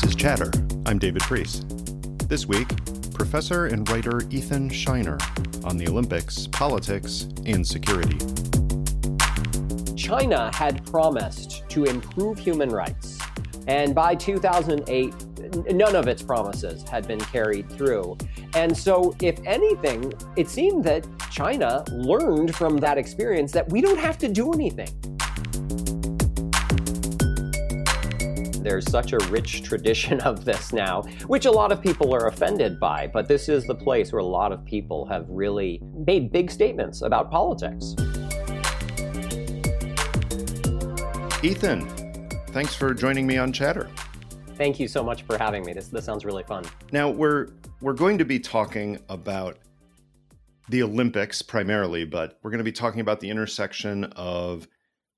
This is Chatter. I'm David Priess. This week, professor and writer Ethan Scheiner on the Olympics, politics, and security. China had promised to improve human rights, and by 2008, none of its promises had been carried through. And so, if anything, it seemed that China learned from that experience that we don't have to do anything. There's such a rich tradition of this now, which a lot of people are offended by, but this is the place where a lot of people have really made big statements about politics. Ethan, thanks for joining me on Chatter. Thank you so much for having me. This, this sounds really fun. Now, we're we're going to be talking about the Olympics primarily, but we're going to be talking about the intersection of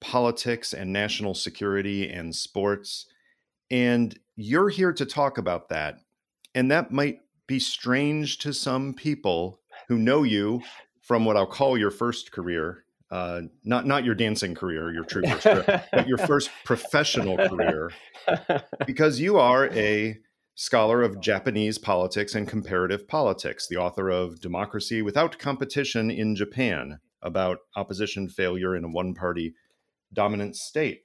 politics and national security and sports. And you're here to talk about that. And that might be strange to some people who know you from what I'll call your first career. Uh, not not your dancing career, your true first career, but your first professional career, because you are a scholar of Japanese politics and comparative politics, the author of Democracy Without Competition in Japan, about opposition failure in a one party dominant state.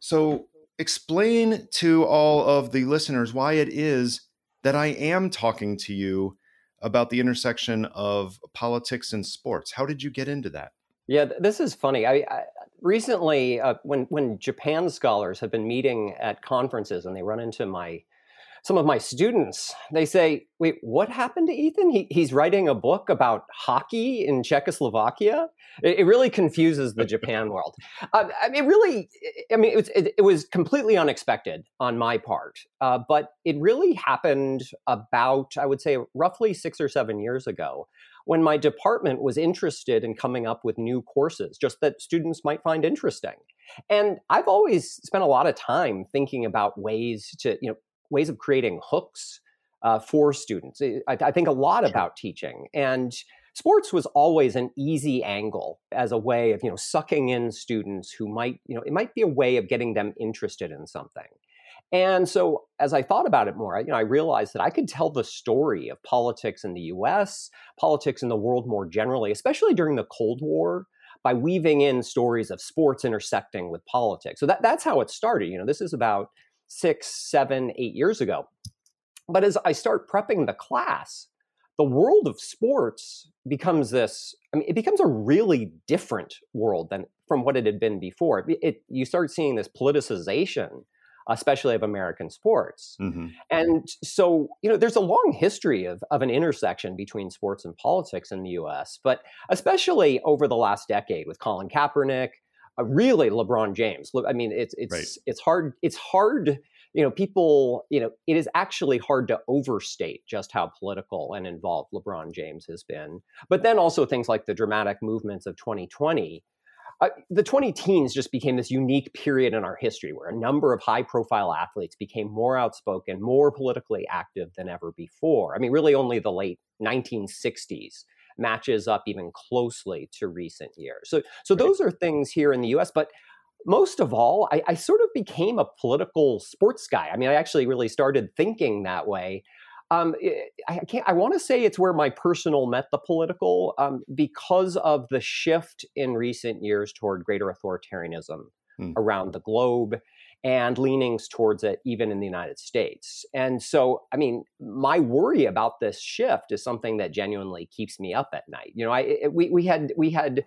So, explain to all of the listeners why it is that I am talking to you about the intersection of politics and sports. How did you get into that? Yeah, this is funny. I, I recently, uh, when when Japan scholars have been meeting at conferences and they run into my some of my students, they say, "Wait, what happened to Ethan? He, he's writing a book about hockey in Czechoslovakia." It, it really confuses the Japan world. Uh, I mean, really, I mean, it was it, it was completely unexpected on my part, uh, but it really happened about, I would say, roughly six or seven years ago when my department was interested in coming up with new courses just that students might find interesting. And I've always spent a lot of time thinking about ways to, you know, ways of creating hooks uh, for students. I, I, think a lot sure. about teaching and sports was always an easy angle as a way of you know sucking in students who might you know it might be a way of getting them interested in something and so as i thought about it more you know i realized that i could tell the story of politics in the us politics in the world more generally especially during the cold war by weaving in stories of sports intersecting with politics so that, that's how it started you know this is about six, seven, eight years ago. But as I start prepping the class, the world of sports becomes this i mean it becomes a really different world than from what it had been before it, it you start seeing this politicization especially of american sports mm-hmm. and so you know there's a long history of, of an intersection between sports and politics in the us but especially over the last decade with colin kaepernick really LeBron James. I mean, it's it's right. it's hard. It's hard. You know, people. You know, it is actually hard to overstate just how political and involved LeBron James has been. But then also things like the dramatic movements of 2020. Uh, the 20 teens just became this unique period in our history where a number of high profile athletes became more outspoken, more politically active than ever before. I mean, really only the late 1960s matches up even closely to recent years. So, so right. those are things here in the U.S. But most of all, I, I, sort of became a political sports guy. I mean, I actually really started thinking that way. Um, eh, I can't. I want to say it's where my personal met the political um, because of the shift in recent years toward greater authoritarianism hmm. around the globe and leanings towards it even in the United States. And so, I mean, my worry about this shift is something that genuinely keeps me up at night. You know, I it, we we had we had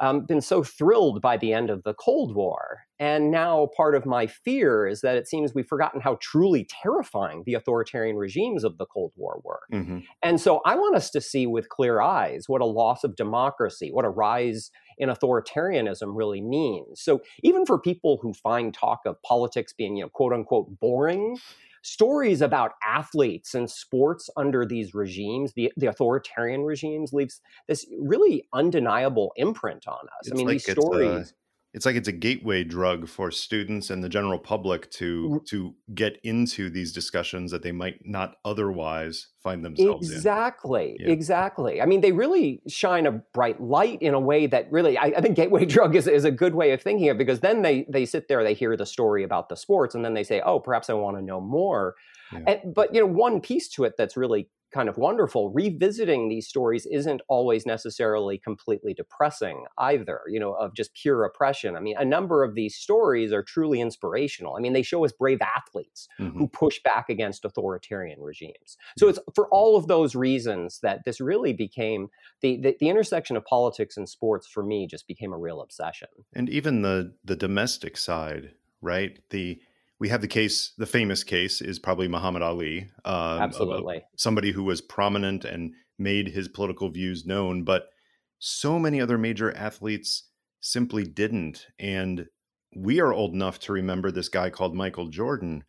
um, been so thrilled by the end of the Cold War. And now part of my fear is that it seems we've forgotten how truly terrifying the authoritarian regimes of the Cold War were. Mm-hmm. And so I want us to see with clear eyes what a loss of democracy, what a rise in authoritarianism really means. So even for people who find talk of politics being, you know, quote unquote boring, stories about athletes and sports under these regimes, the, the authoritarian regimes, leaves this really undeniable imprint on us. It's I mean, like these uh, stories. It's like it's a gateway drug for students and the general public to to get into these discussions that they might not otherwise find themselves exactly in. Yeah. exactly i mean they really shine a bright light in a way that really i, I think gateway drug is, is a good way of thinking of because then they they sit there they hear the story about the sports and then they say oh perhaps i want to know more yeah. and, but you know one piece to it that's really kind of wonderful. Revisiting these stories isn't always necessarily completely depressing either, you know, of just pure oppression. I mean, a number of these stories are truly inspirational. I mean, they show us brave athletes mm-hmm. who push back against authoritarian regimes. So it's for all of those reasons that this really became the, the, the intersection of politics and sports for me just became a real obsession. And even the the domestic side, right? The we have the case, the famous case is probably Muhammad Ali. Um, Absolutely. Somebody who was prominent and made his political views known, but so many other major athletes simply didn't. And we are old enough to remember this guy called Michael Jordan,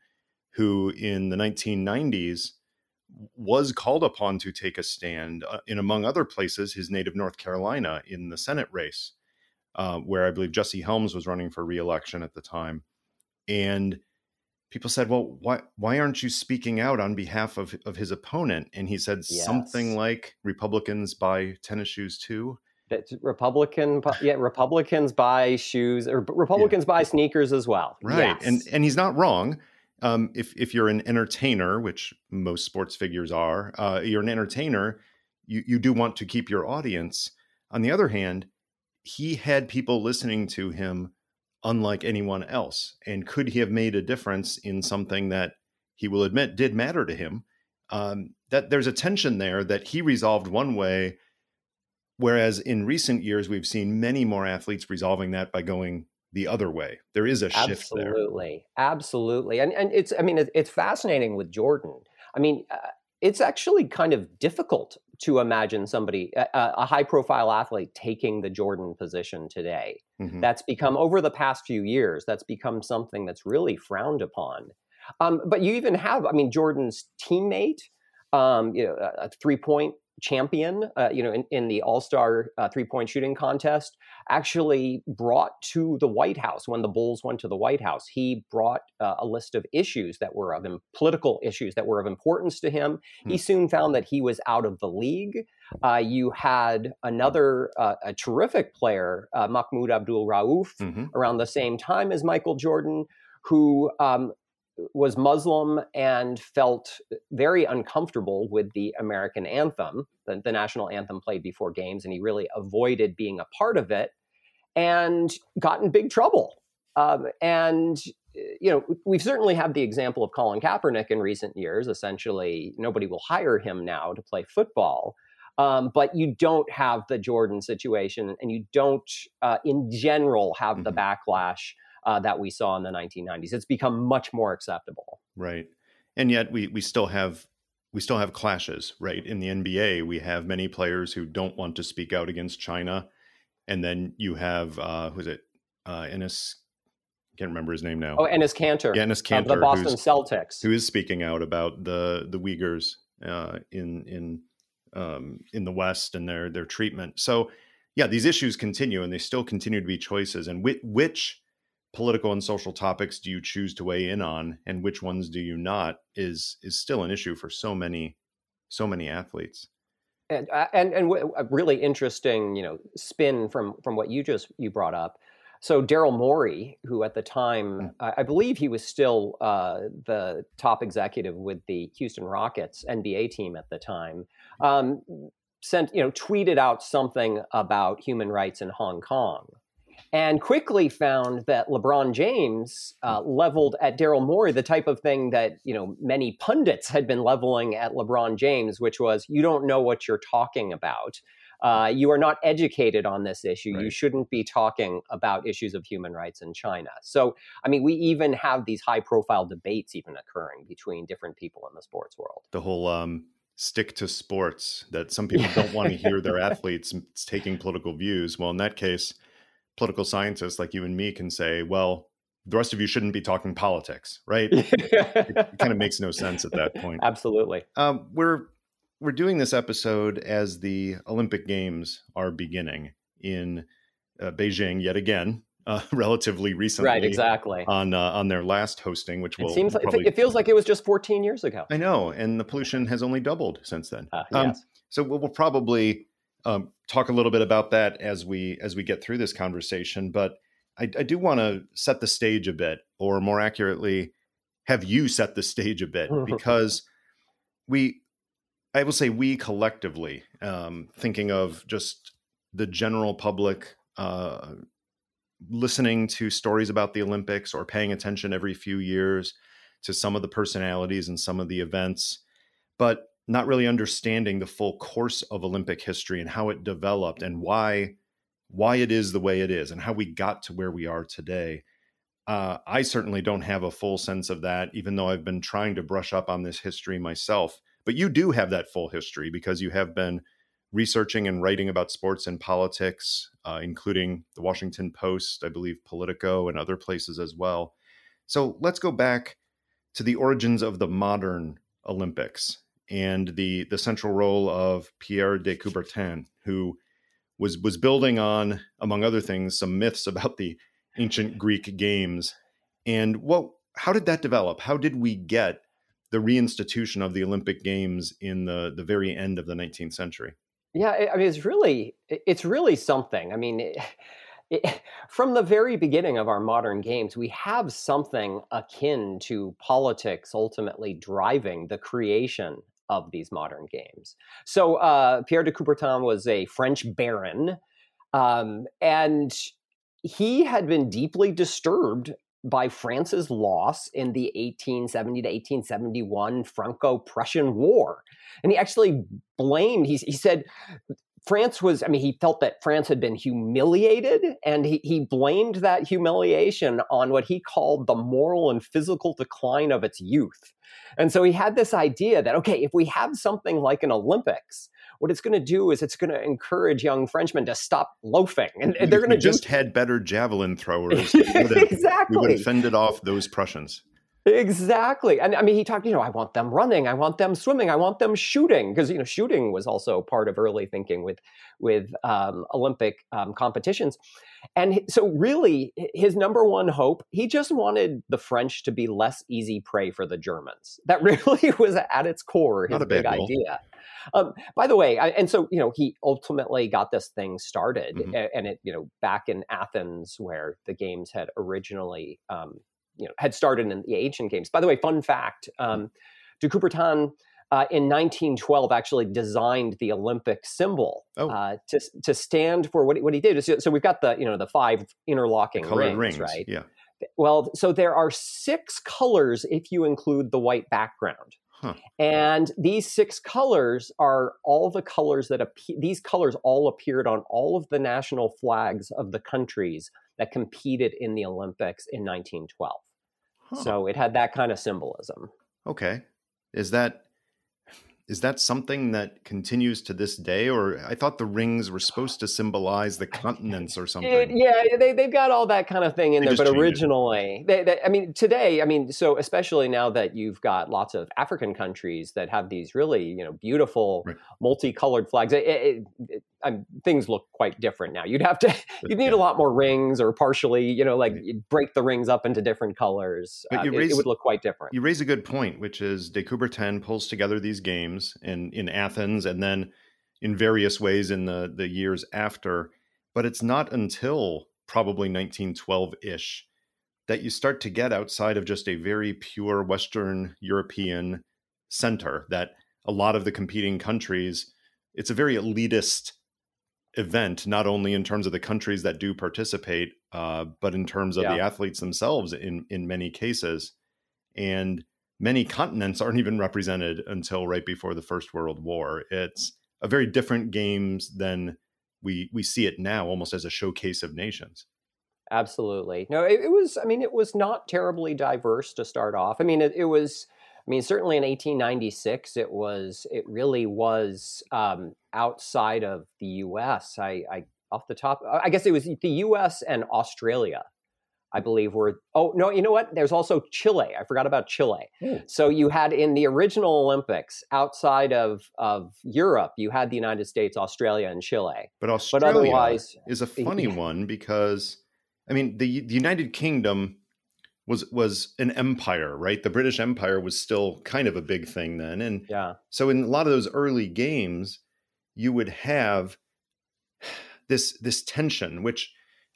who in the 1990s was called upon to take a stand uh, in, among other places, his native North Carolina in the Senate race, uh, where I believe Jesse Helms was running for reelection at the time. And people said, "Well, why why aren't you speaking out on behalf of of his opponent?" And he said yes. something like, "Republicans buy tennis shoes too." That's Republican, yeah, Republicans buy shoes, or Republicans yeah. buy sneakers as well. Right, yes. and and he's not wrong. Um, if if you're an entertainer, which most sports figures are, uh, you're an entertainer. You you do want to keep your audience. On the other hand, he had people listening to him unlike anyone else? And could he have made a difference in something that he will admit did matter to him? Um, that there's a tension there that he resolved one way, whereas in recent years we've seen many more athletes resolving that by going the other way. There is a shift absolutely, there. Absolutely, absolutely, and and it's I mean it's fascinating with Jordan. I mean, uh, it's actually kind of difficult to imagine somebody, a, a high profile athlete, taking the Jordan position today. Mm-hmm. That's become, over the past few years, that's become something that's really frowned upon. Um, but you even have, I mean, Jordan's teammate, um, you know, a, a three point champion, uh, you know, in, in the All Star uh, three point shooting contest, actually brought to the White House when the Bulls went to the White House. He brought uh, a list of issues that were of political issues that were of importance to him. Hmm. He soon found that he was out of the league. Uh, you had another uh, a terrific player, uh, Mahmoud Abdul Rauf, mm-hmm. around the same time as Michael Jordan, who um, was Muslim and felt very uncomfortable with the American anthem, the, the, national anthem played before games, and he really avoided being a part of it and got in big trouble. Um, and you know, we've certainly had the example of Colin Kaepernick in recent years. Essentially, nobody will hire him now to play football. Um, but you don't have the Jordan situation, and you don't, uh, in general, have mm-hmm. the backlash uh, that we saw in the 1990s. It's become much more acceptable. Right, and yet we we still have we still have clashes. Right in the NBA, we have many players who don't want to speak out against China, and then you have uh, who's it uh, Enes. Can't remember his name now. Oh, Enes Kanter. Yeah, Enes Kanter, the Boston Celtics, who is speaking out about the the Uyghurs uh, in in um, in the West and their their treatment. So, yeah, these issues continue, and they still continue to be choices. And which, which political and social topics do you choose to weigh in on and which ones do you not is is still an issue for so many so many athletes and uh, and and a really interesting you know spin from from what you just you brought up so daryl morey who at the time mm. I, I, believe he was still uh, the top executive with the houston rockets nba team at the time hmm. um, sent you know tweeted out something about human rights in hong kong and quickly found that LeBron James uh, leveled at Daryl Morey the type of thing that you know many pundits had been leveling at LeBron James, which was you don't know what you're talking about. Uh, you are not educated on this issue. Right. You shouldn't be talking about issues of human rights in China. So, I mean, we even have these high profile debates even occurring between different people in the sports world. The whole um, stick to sports that some people don't want to hear their athletes taking political views. Well, in that case, political scientists like you and me can say, well, the rest of you shouldn't be talking politics, right? it, kind of makes no sense at that point. Absolutely. Um, we're we're doing this episode as the Olympic Games are beginning in uh, Beijing yet again. uh, relatively recently. Right, exactly. On uh, on their last hosting, which will it seems like probably, it feels like it was just 14 years ago. I know, and the pollution has only doubled since then. Uh, yes. Um, so we'll, we'll probably um, talk a little bit about that as we as we get through this conversation. But I, I do want to set the stage a bit, or more accurately, have you set the stage a bit because we, I will say, we collectively, um, thinking of just the general public. Uh, listening to stories about the Olympics or paying attention every few years to some of the personalities and some of the events, but not really understanding the full course of Olympic history and how it developed and why why it is the way it is and how we got to where we are today. Uh, I certainly don't have a full sense of that, even though I've been trying to brush up on this history myself. But you do have that full history because you have been researching and writing about sports and politics, uh, including the Washington Post, I believe Politico, and other places as well. So let's go back to the origins of the modern Olympics and the the central role of Pierre de Coubertin, who was was building on, among other things, some myths about the ancient Greek games. And what how did that develop? How did we get the reinstitution of the Olympic Games in the, the very end of the 19th century? Yeah, I mean, it's really it's really something. I mean, it, it, from the very beginning of our modern games, we have something akin to politics ultimately driving the creation of these modern games. So uh, Pierre de Coubertin was a French baron, um, and he had been deeply disturbed by France's loss in the 1870 to 1871 Franco-Prussian War, and he actually blamed. He, he said France was, I mean, he felt that France had been humiliated, and he, he blamed that humiliation on what he called the moral and physical decline of its youth. And so he had this idea that, okay, if we have something like an Olympics, what it's going to do is it's going to encourage young Frenchmen to stop loafing, and, they're going to just had better javelin throwers. exactly, we would have fended off those Prussians. Exactly. And I mean, he talked, you know, I want them running, I want them swimming, I want them shooting, because, you know, shooting was also part of early thinking with, with um, Olympic um, competitions. And so, really, his number one hope, he just wanted the French to be less easy prey for the Germans. That really was at its core his big goal. idea. Um, by the way, I, and so you know, he ultimately got this thing started, mm-hmm. and it you know back in Athens where the games had originally um, you know had started in the ancient games. By the way, fun fact: um, de Coubertin uh, in 1912 actually designed the Olympic symbol oh. uh, to to stand for what, what he did. So, so, we've got the you know the five interlocking the rings, rings, right? Yeah. Well, so there are six colors if you include the white background. Huh. And these six colors are all the colors that appear, these colors all appeared on all of the national flags of the countries that competed in the Olympics in 1912. Huh. So it had that kind of symbolism. Okay. Is that is that something that continues to this day or i thought the rings were supposed to symbolize the continents or something it, yeah they, they've got all that kind of thing in they there but originally they, they, i mean today i mean so especially now that you've got lots of african countries that have these really you know beautiful right. multicolored flags it, it, things look quite different now. You'd have to, you'd need yeah. a lot more rings or partially, you know, like break the rings up into different colors. But you uh, raise, it, it, would look quite different. You raise a good point, which is de Coubertin pulls together these games in, in Athens and then in various ways in the, the years after. But it's not until probably 1912 ish that you start to get outside of just a very pure Western European center that a lot of the competing countries, it's a very elitist event, not only in terms of the countries that do participate, uh, but in terms of yeah. the athletes themselves in in many cases. And many continents aren't even represented until right before the First World War. It's a very different games than we we see it now, almost as a showcase of nations. Absolutely. No, it, it was. I mean, it was not terribly diverse to start off. I mean, it, it was I mean, certainly in 1896, it was it really was um, outside of the U.S. I, I off the top, I guess it was the U.S. and Australia. I believe were oh no you know what there's also Chile I forgot about Chile. Hmm. so you had in the original Olympics outside of of Europe you had the United States Australia and Chile but Australia but otherwise is a funny one because I mean, the, the United Kingdom was was an empire, right? The British Empire was still kind of a big thing then, and yeah. So in a lot of those early games, you would have this this tension, which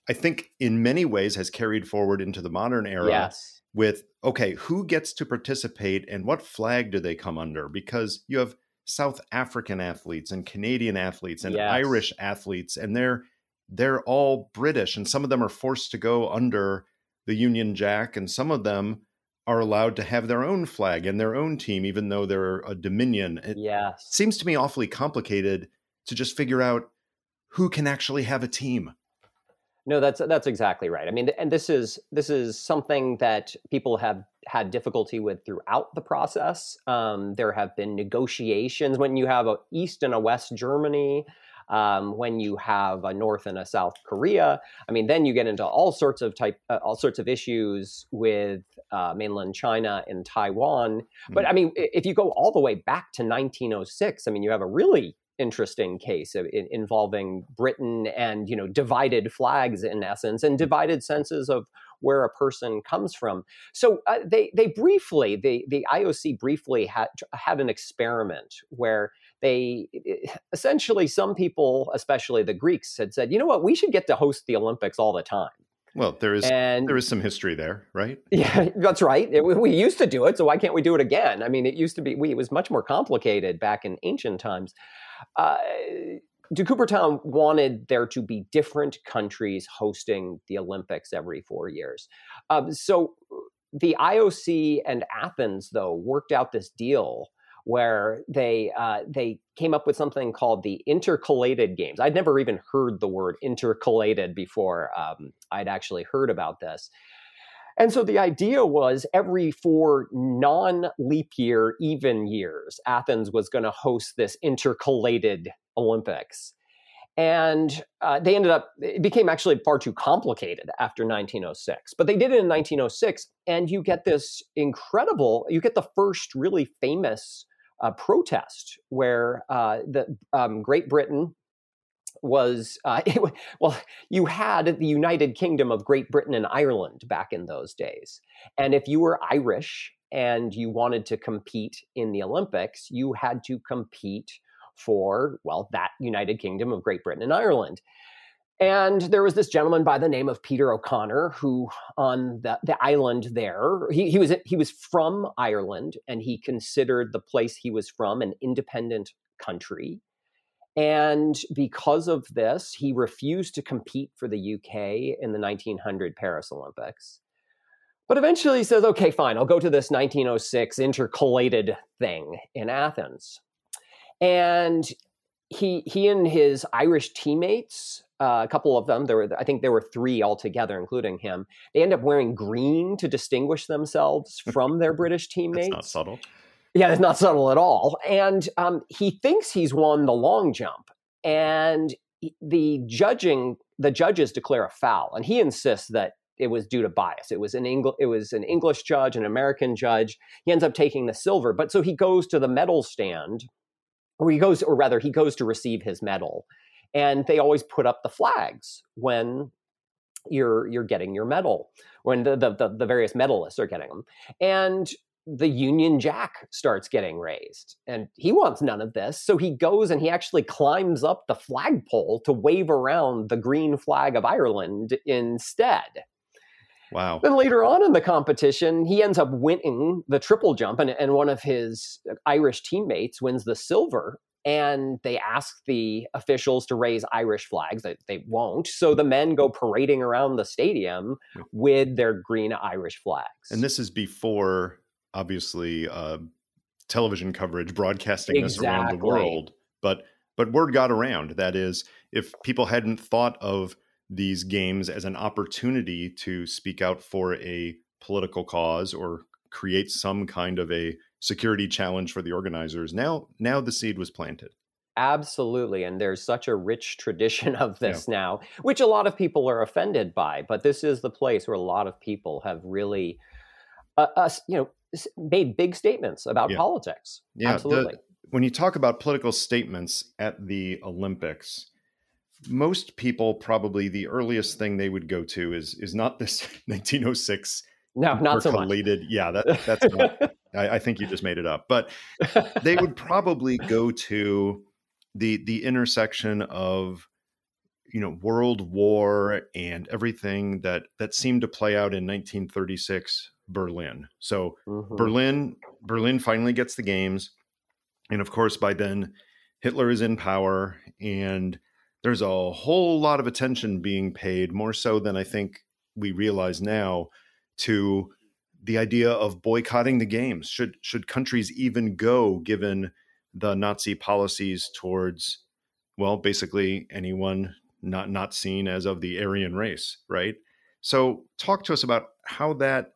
I think in many ways has carried forward into the modern era. Yes. With okay, who gets to participate and what flag do they come under? Because you have South African athletes and Canadian athletes and Yes. Irish athletes, and they're they're all British, and some of them are forced to go under the Union Jack, and some of them are allowed to have their own flag and their own team, even though they're a Dominion. It Yes. seems to me awfully complicated to just figure out who can actually have a team. No, that's that's exactly right. I mean, and this is this is something that people have had difficulty with throughout the process. Um, there have been negotiations when you have a East and a West Germany, um, when you have a North and a South Korea. I mean, then you get into all sorts of type, uh, all sorts of issues with uh, mainland China and Taiwan. But Mm. I mean, if you go all the way back to 1906, I mean, you have a really interesting case of, in, involving Britain and you know divided flags in essence and divided senses of where a person comes from. So uh, they they briefly the the IOC briefly had had an experiment where they essentially some people, especially the Greeks, had said, you know what, we should get to host the Olympics all the time. Well, there is And there is some history there, right? yeah, that's right. It- we used to do it, so why can't we do it again? I mean, it used to be we, it was much more complicated back in ancient times. Uh, De Coubertin wanted there to be different countries hosting the Olympics every four years. Um, so the IOC and Athens, though, worked out this deal where they uh, they came up with something called the intercalated games. I'd never even heard the word intercalated before um, I'd actually heard about this. And so the idea was every four non leap year even years, Athens was going to host this intercalated Olympics. And uh, they ended up, it became actually far too complicated after 1906. But they did it in 1906, and you get this incredible, you get the first really famous uh, protest where uh, the um, Great Britain was uh, it, well you had the united kingdom of great britain and ireland back in those days and if you were irish and you wanted to compete in the olympics you had to compete for well that united kingdom of great britain and ireland and there was this gentleman by the name of Peter O'Connor who, on the, the island there, he, he was he was from Ireland, and he considered the place he was from an independent country. And because of this, he refused to compete for the UK in the 1900 Paris Olympics. But eventually he says, okay, fine, I'll go to this 1906 intercalated thing in Athens. And he, he and his Irish teammates, uh, a couple of them, there were, I think there were three altogether, including him, they end up wearing green to distinguish themselves from their British teammates. That's not subtle. Yeah, it's not subtle at all. And um, he thinks he's won the long jump, and the judging, the judges declare a foul, and he insists that it was due to bias. It was an Engl- it was an English judge, an American judge. He ends up taking the silver, but so he goes to the medal stand, or he goes, or rather, he goes to receive his medal, and they always put up the flags when you're you're getting your medal, when the the, the, the various medalists are getting them, and the Union Jack starts getting raised. And he wants none of this. So he goes and he actually climbs up the flagpole to wave around the green flag of Ireland instead. Wow. Then later on in the competition, he ends up winning the triple jump, and, and one of his Irish teammates wins the silver. And they ask the officials to raise Irish flags. They, they won't. So the men go parading around the stadium with their green Irish flags. And this is before, obviously, uh, television coverage broadcasting this around the world. But but word got around. That is, if people hadn't thought of these games as an opportunity to speak out for a political cause or create some kind of a security challenge for the organizers, now now the seed was planted. Absolutely. And there's such a rich tradition of this now, which a lot of people are offended by. But this is the place where a lot of people have really, uh, us, you know, made big statements about Yeah. politics. Yeah, the- Absolutely. when you talk about political statements at the Olympics, most people probably the earliest thing they would go to is is not this 1906 no not so much yeah that, that's not I, I, think you just made it up but they would probably go to the the intersection of you know world war and everything that that seemed to play out in 1936 berlin so mm-hmm. berlin berlin finally gets the games and of course by then hitler is in power and there's a whole lot of attention being paid more so than i think we realize now to the idea of boycotting the games should should countries even go given the nazi policies towards well basically anyone not not seen as of the Aryan race, right? So talk to us about how that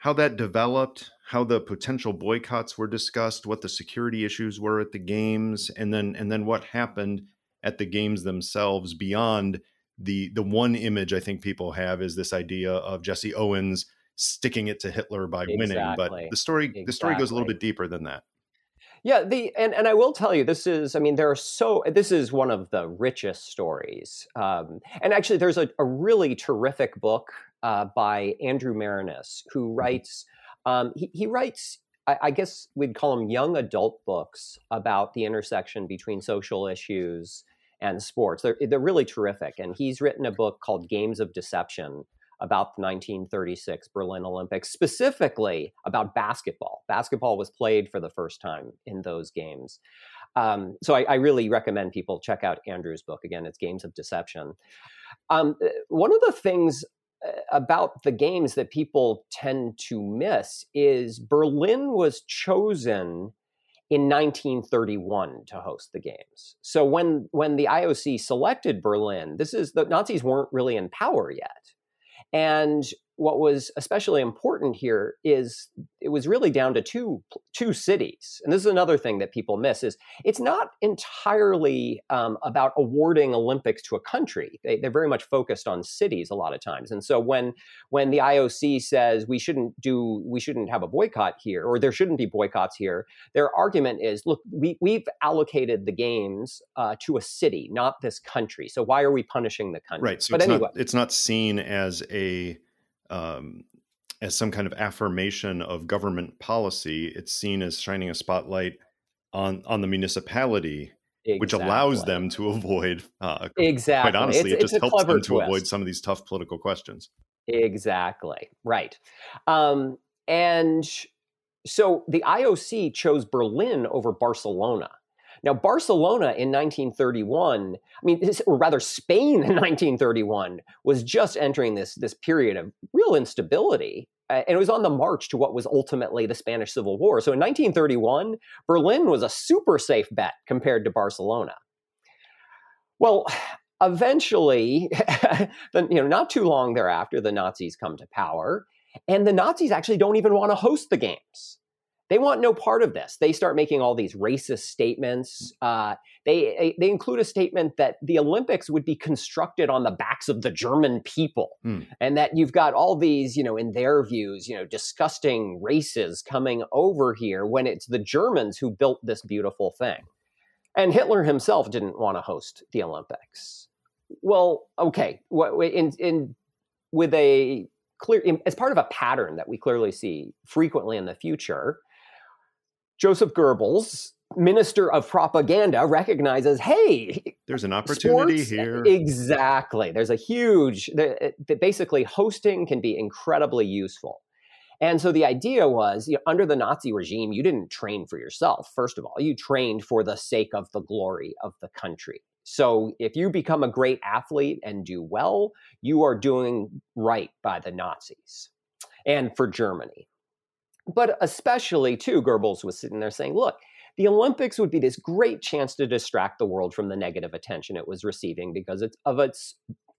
how that developed, how the potential boycotts were discussed, what the security issues were at the games, and then and then what happened at the games themselves beyond the the one image I think people have is this idea of Jesse Owens sticking it to Hitler by exactly. winning. But the story exactly. the story goes a little bit deeper than that. Yeah, the and, and I will tell you, this is I mean, there are so this is one of the richest stories. Um, and actually, there's a, a really terrific book uh, by Andrew Maraniss who mm-hmm. writes. Um, he, he writes, I, I guess we'd call them young adult books about the intersection between social issues and sports. They're they're really terrific. And he's written a book called Games of Deception about the 1936 Berlin Olympics, specifically about basketball. Basketball was played for the first time in those games. Um, so I, I, really recommend people check out Andrew's book. Again, it's Games of Deception. Um, uh, one of the things uh, about the games that people tend to miss is Berlin was chosen in 1931 to host the games. So when when the IOC selected Berlin, this is the Nazis weren't really in power yet. And what was especially important here is it was really down to two two cities. And this is another thing that people miss is it's not entirely um, about awarding olympics to a country. They, are very much focused on cities a lot of times. And so when when the ioc says we shouldn't do we shouldn't have a boycott here or there shouldn't be boycotts here their argument is look we, we've allocated the games uh, to a city not this country. So why are we punishing the country? Right. So but it's anyway. not, it's not seen as a um, as some kind of affirmation of government policy. It's seen as shining a spotlight on on the municipality, exactly. which allows them to avoid. Uh, exactly. Quite honestly, it's, it just helps them to twist. avoid some of these tough political questions. Exactly. Right. Um, and so the IOC chose Berlin over Barcelona now, Barcelona in 1931, I mean, or rather Spain in 1931, was just entering this, this period of real instability. and it was on the march to what was ultimately the Spanish Civil War. So in 1931, Berlin was a super safe bet compared to Barcelona. Well, eventually, the, you know, not too long thereafter, the Nazis come to power, and the Nazis actually don't even want to host the games. They want no part of this. They start making all these racist statements. Uh, they they include a statement that the Olympics would be constructed on the backs of the German people, mm. and that you've got all these, you know, in their views, you know, disgusting races coming over here when it's the Germans who built this beautiful thing. And Hitler himself didn't want to host the Olympics. Well, okay, in in with a clear as part of a pattern that we clearly see frequently in the future Joseph Goebbels, minister of propaganda, recognizes, hey, there's an opportunity sports, here. Exactly. There's a huge, that basically hosting can be incredibly useful. And so the idea was, you know, under the Nazi regime, you didn't train for yourself. First of all, you trained for the sake of the glory of the country. So if you become a great athlete and do well, you are doing right by the Nazis and for Germany. But especially, too, Goebbels was sitting there saying, look, the Olympics would be this great chance to distract the world from the negative attention it was receiving because it's, of its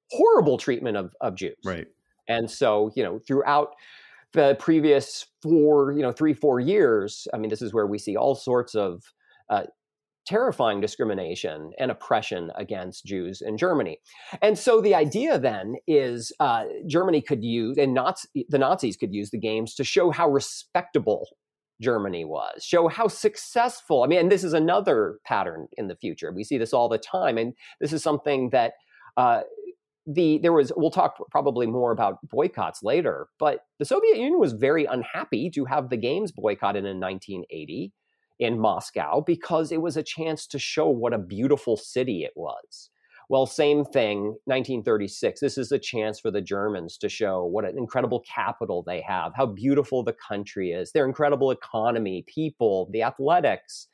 horrible treatment of, of Jews. Right. And so, you know, throughout the previous four, you know, three, four years, I mean, this is where we see all sorts of uh, terrifying discrimination and oppression against Jews in Germany. And so the idea then is uh, Germany could use, and Nazi, the Nazis could use the games to show how respectable Germany was, show how successful. I mean, and this is another pattern in the future. We see this all the time, and this is something that uh, the there was. We'll talk probably more about boycotts later, but the Soviet Union was very unhappy to have the games boycotted in 1980 in Moscow because it was a chance to show what a beautiful city it was. Well, same thing, 1936. This is a chance for the Germans to show what an incredible capital they have, how beautiful the country is, their incredible economy, people, the athletics.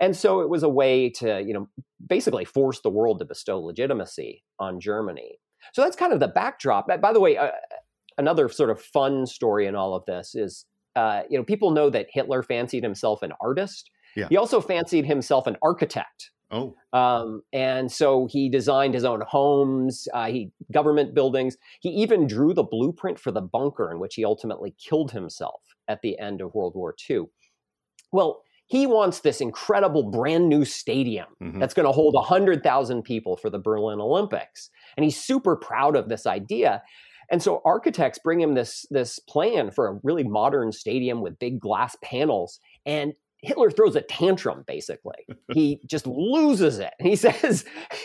And so it was a way to, you know, basically force the world to bestow legitimacy on Germany. So that's kind of the backdrop. By the way, uh, another sort of fun story in all of this is, uh, you know, people know that Hitler fancied himself an artist. Yeah. He also fancied himself an architect. Oh. Um, and so he designed his own homes, uh, he government buildings. He even drew the blueprint for the bunker in which he ultimately killed himself at the end of World War II. Well, he wants this incredible brand new stadium mm-hmm. that's going to hold 100,000 people for the Berlin Olympics. And he's super proud of this idea. And so architects bring him this, this plan for a really modern stadium with big glass panels. And Hitler throws a tantrum, basically. he just loses it. He says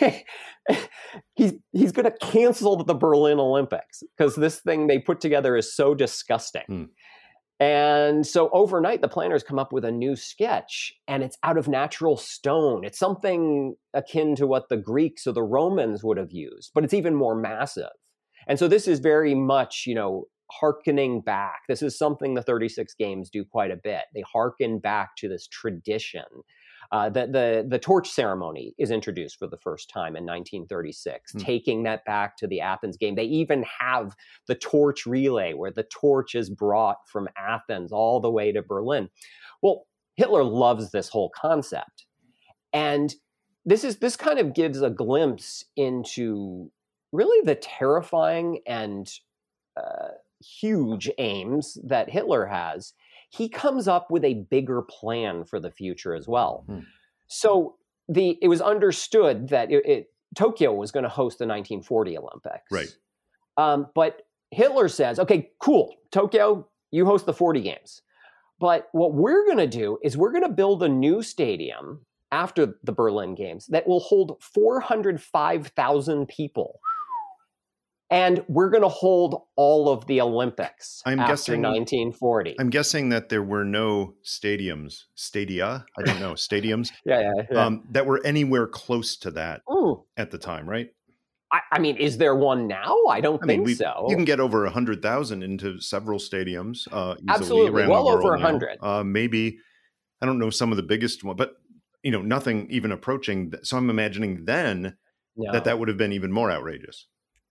he's, he's going to cancel the Berlin Olympics because this thing they put together is so disgusting. Hmm. And so overnight, the planners come up with a new sketch, and it's out of natural stone. It's something akin to what the Greeks or the Romans would have used, but it's even more massive. And so this is very much, you know, harkening back. This is something the 36 games do quite a bit. They harken back to this tradition. Uh, the, the, the torch ceremony is introduced for the first time in 1936, mm. taking that back to the Athens game. They even have the torch relay where the torch is brought from Athens all the way to Berlin. Well, Hitler loves this whole concept. And this is this kind of gives a glimpse into really the terrifying and uh, huge aims that Hitler has, he comes up with a bigger plan for the future as well. Hmm. So the it was understood that it, it, Tokyo was going to host the 1940 Olympics. Right. Um, but Hitler says, okay, cool, Tokyo, you host the 40 games. But what we're going to do is we're going to build a new stadium after the Berlin Games that will hold 405,000 people and we're going to hold all of the Olympics I'm after guessing, 1940. I'm guessing that there were no stadiums, stadia, I don't know, stadiums, yeah, yeah, yeah. Um, that were anywhere close to that Ooh. at the time, right? I, I, mean, is there one now? I don't I think mean, so. You can get over a hundred thousand into several stadiums. Uh, Absolutely, well over a hundred. Uh, maybe I don't know some of the biggest one, but you know, nothing even approaching. So I'm imagining then no. that that would have been even more outrageous.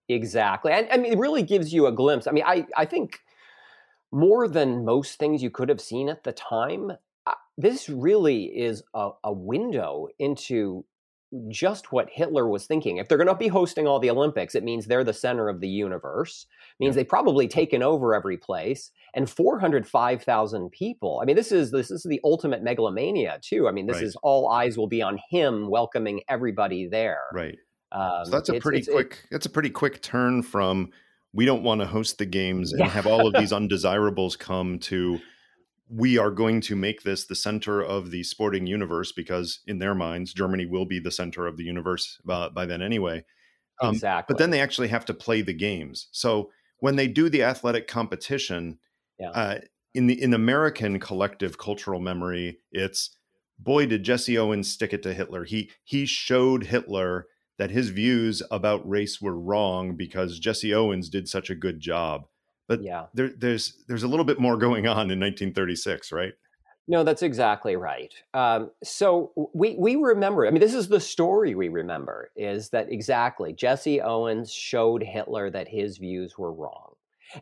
Exactly. And I mean, it really gives you a glimpse. I mean, I, I think more than most things you could have seen at the time, uh, this really is a, a window into just what Hitler was thinking. If they're going to be hosting all the Olympics, it means they're the center of the universe. It means yeah. they've probably taken over every place. And 405,000 people. I mean, this is this is the ultimate megalomania too. I mean, this right. is all eyes will be on him welcoming everybody there. Right. Um, so that's a pretty it's, quick. It, that's a pretty quick turn from we don't want to host the games and yeah. have all of these undesirables come to we are going to make this the center of the sporting universe because in their minds Germany will be the center of the universe uh, by then anyway. Um, exactly. But then they actually have to play the games. So when they do the athletic competition, yeah. uh, in the in American collective cultural memory, it's boy did Jesse Owens stick it to Hitler. He he showed Hitler that his views about race were wrong because Jesse Owens did such a good job. But yeah. there, there's there's a little bit more going on in 1936, right? No, that's exactly right. Um, so we we remember. I mean, this is the story we remember: is that exactly Jesse Owens showed Hitler that his views were wrong,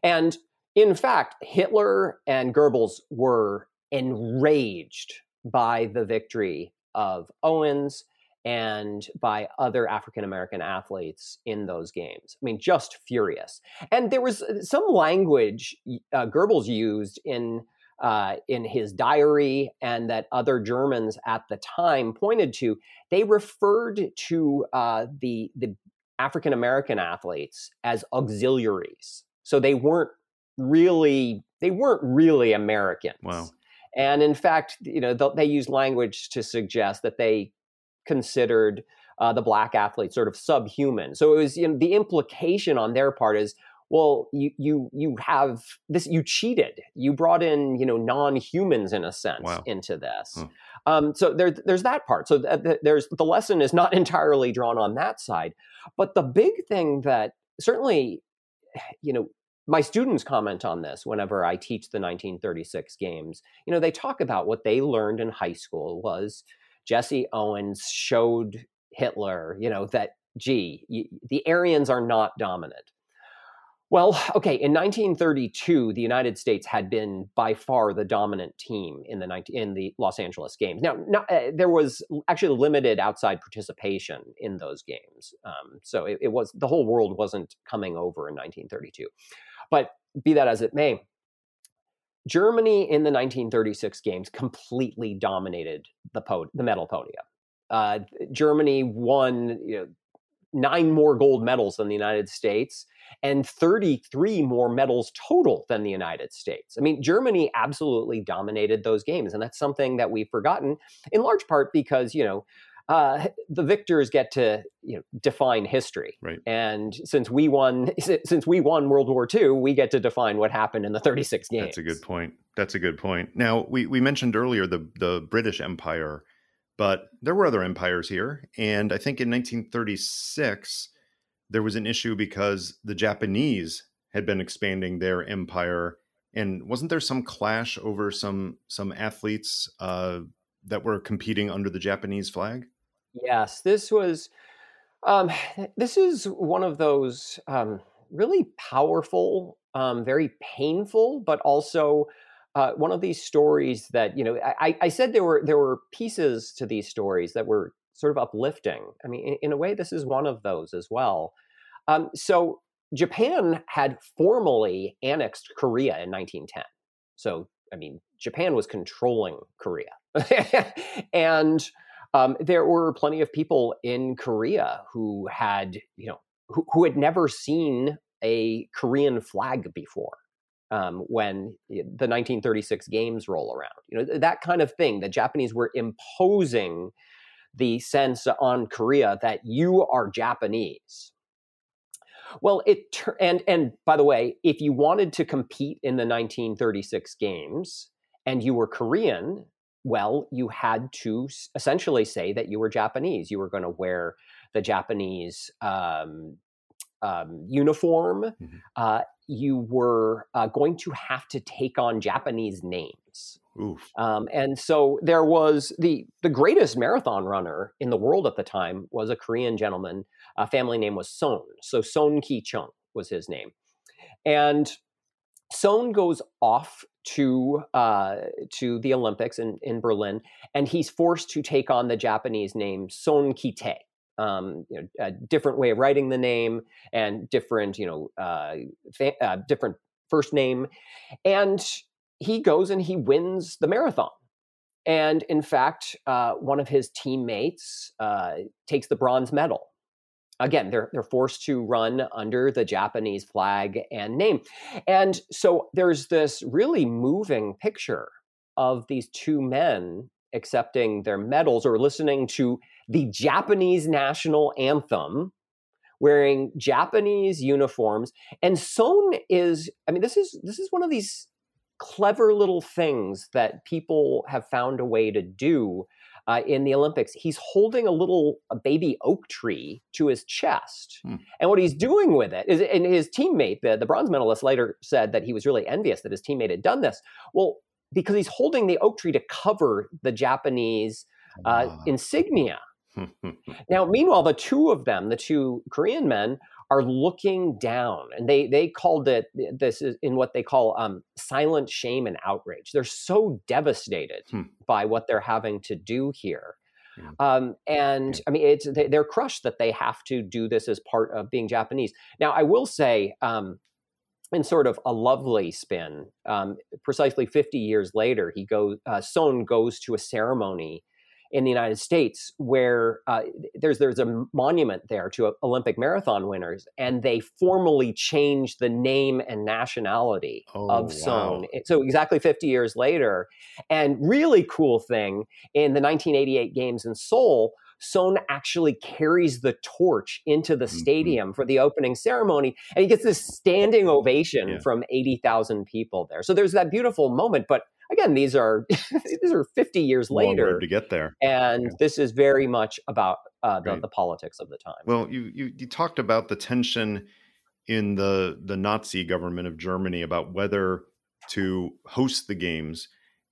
and in fact, Hitler and Goebbels were enraged by the victory of Owens and by other African American athletes in those games. I mean, just furious. And there was uh, some language uh, Goebbels used in uh, in his diary, and that other Germans at the time pointed to. They referred to uh, the the African American athletes as auxiliaries, so they weren't really they weren't really Americans. Wow. And in fact, you know, they used language to suggest that they considered uh, the black athletes sort of subhuman. So it was you know, the implication on their part is, well, you you you have this. You cheated. You brought in you know non-humans in a sense wow. into this. Huh. Um, so there, there's that part. So th- th- there's the lesson is not entirely drawn on that side, but the big thing that certainly, you know, my students comment on this whenever I teach the 1936 games. You know, they talk about what they learned in high school was Jesse Owens showed Hitler, you know, that gee, the Aryans are not dominant. Well, okay, in 1932, the United States had been by far the dominant team in the 19, in the Los Angeles games. Now, not, uh, there was actually limited outside participation in those games, um, so it, it was the whole world wasn't coming over in 1932. But be that as it may, Germany in the 1936 games completely dominated the pod- the medal podium. Uh, Germany won you know, nine more gold medals than the United States and 33 more medals total than the United States. I mean, Germany absolutely dominated those games, and that's something that we've forgotten in large part because you know uh, the victors get to you know define history. Right. And since we won since we won World War II, we get to define what happened in the 36 games. That's a good point. That's a good point. Now we we mentioned earlier the the British Empire, but there were other empires here, and I think in 1936 there was an issue because the Japanese had been expanding their empire, and wasn't there some clash over some some athletes uh, that were competing under the Japanese flag? Yes, this was um, this is one of those um, really powerful, um, very painful, but also uh, one of these stories that you know. I, I, said there were there were pieces to these stories that were sort of uplifting. I mean, in, in a way, this is one of those as well. Um, so Japan had formally annexed Korea in 1910. So I mean, Japan was controlling Korea, and um, there were plenty of people in Korea who had, you know, who, who had never seen a Korean flag before. Um, when the 1936 games roll around, you know that kind of thing. The Japanese were imposing the sense on Korea that you are Japanese. Well, it and and by the way, if you wanted to compete in the 1936 games and you were Korean, well, you had to essentially say that you were Japanese. You were going to wear the Japanese um, um, uniform. Mm-hmm. Uh, you were uh, going to have to take on Japanese names. Um, and so there was the the greatest marathon runner in the world at the time was a Korean gentleman. A family name was Son. So Son Ki Chung was his name, and Son goes off to uh, to the Olympics in, in Berlin, and he's forced to take on the Japanese name Son Kitei. Um, you know, a different way of writing the name and different, you know, uh, uh, different first name, and he goes and he wins the marathon. And in fact, uh, one of his teammates uh, takes the bronze medal again they're they're forced to run under the Japanese flag and name. And so there's this really moving picture of these two men accepting their medals or listening to the Japanese national anthem wearing Japanese uniforms and Son is I mean this is this is one of these clever little things that people have found a way to do uh, in the Olympics, he's holding a little a baby oak tree to his chest. Hmm. And what he's doing with it is, and his teammate, the, the bronze medalist, later said that he was really envious that his teammate had done this. Well, because he's holding the oak tree to cover the Japanese uh, wow. insignia. now, meanwhile, the two of them, the two Korean men, are looking down and they they called it this is in what they call um, silent shame and outrage they're so devastated hmm. by what they're having to do here hmm. um, and i mean it's they, are crushed that they have to do this as part of being japanese now i will say um, in sort of a lovely spin um, precisely 50 years later he goes uh, son goes to a ceremony in the United States where uh, there's there's a monument there to Olympic marathon winners, and they formally changed the name and nationality Oh, of wow. Seoul. So exactly 50 years later, and really cool thing in the 1988 games in Seoul. Sohn actually carries the torch into the Mhm. stadium for the opening ceremony, and he gets this standing ovation Yeah. from 80,000 people there. So there's that beautiful moment. But again, these are these are 50 years Long later, to get there. and Yeah. this is very much about uh, the, the politics of the time. Well, you, you you talked about the tension in the the Nazi government of Germany about whether to host the games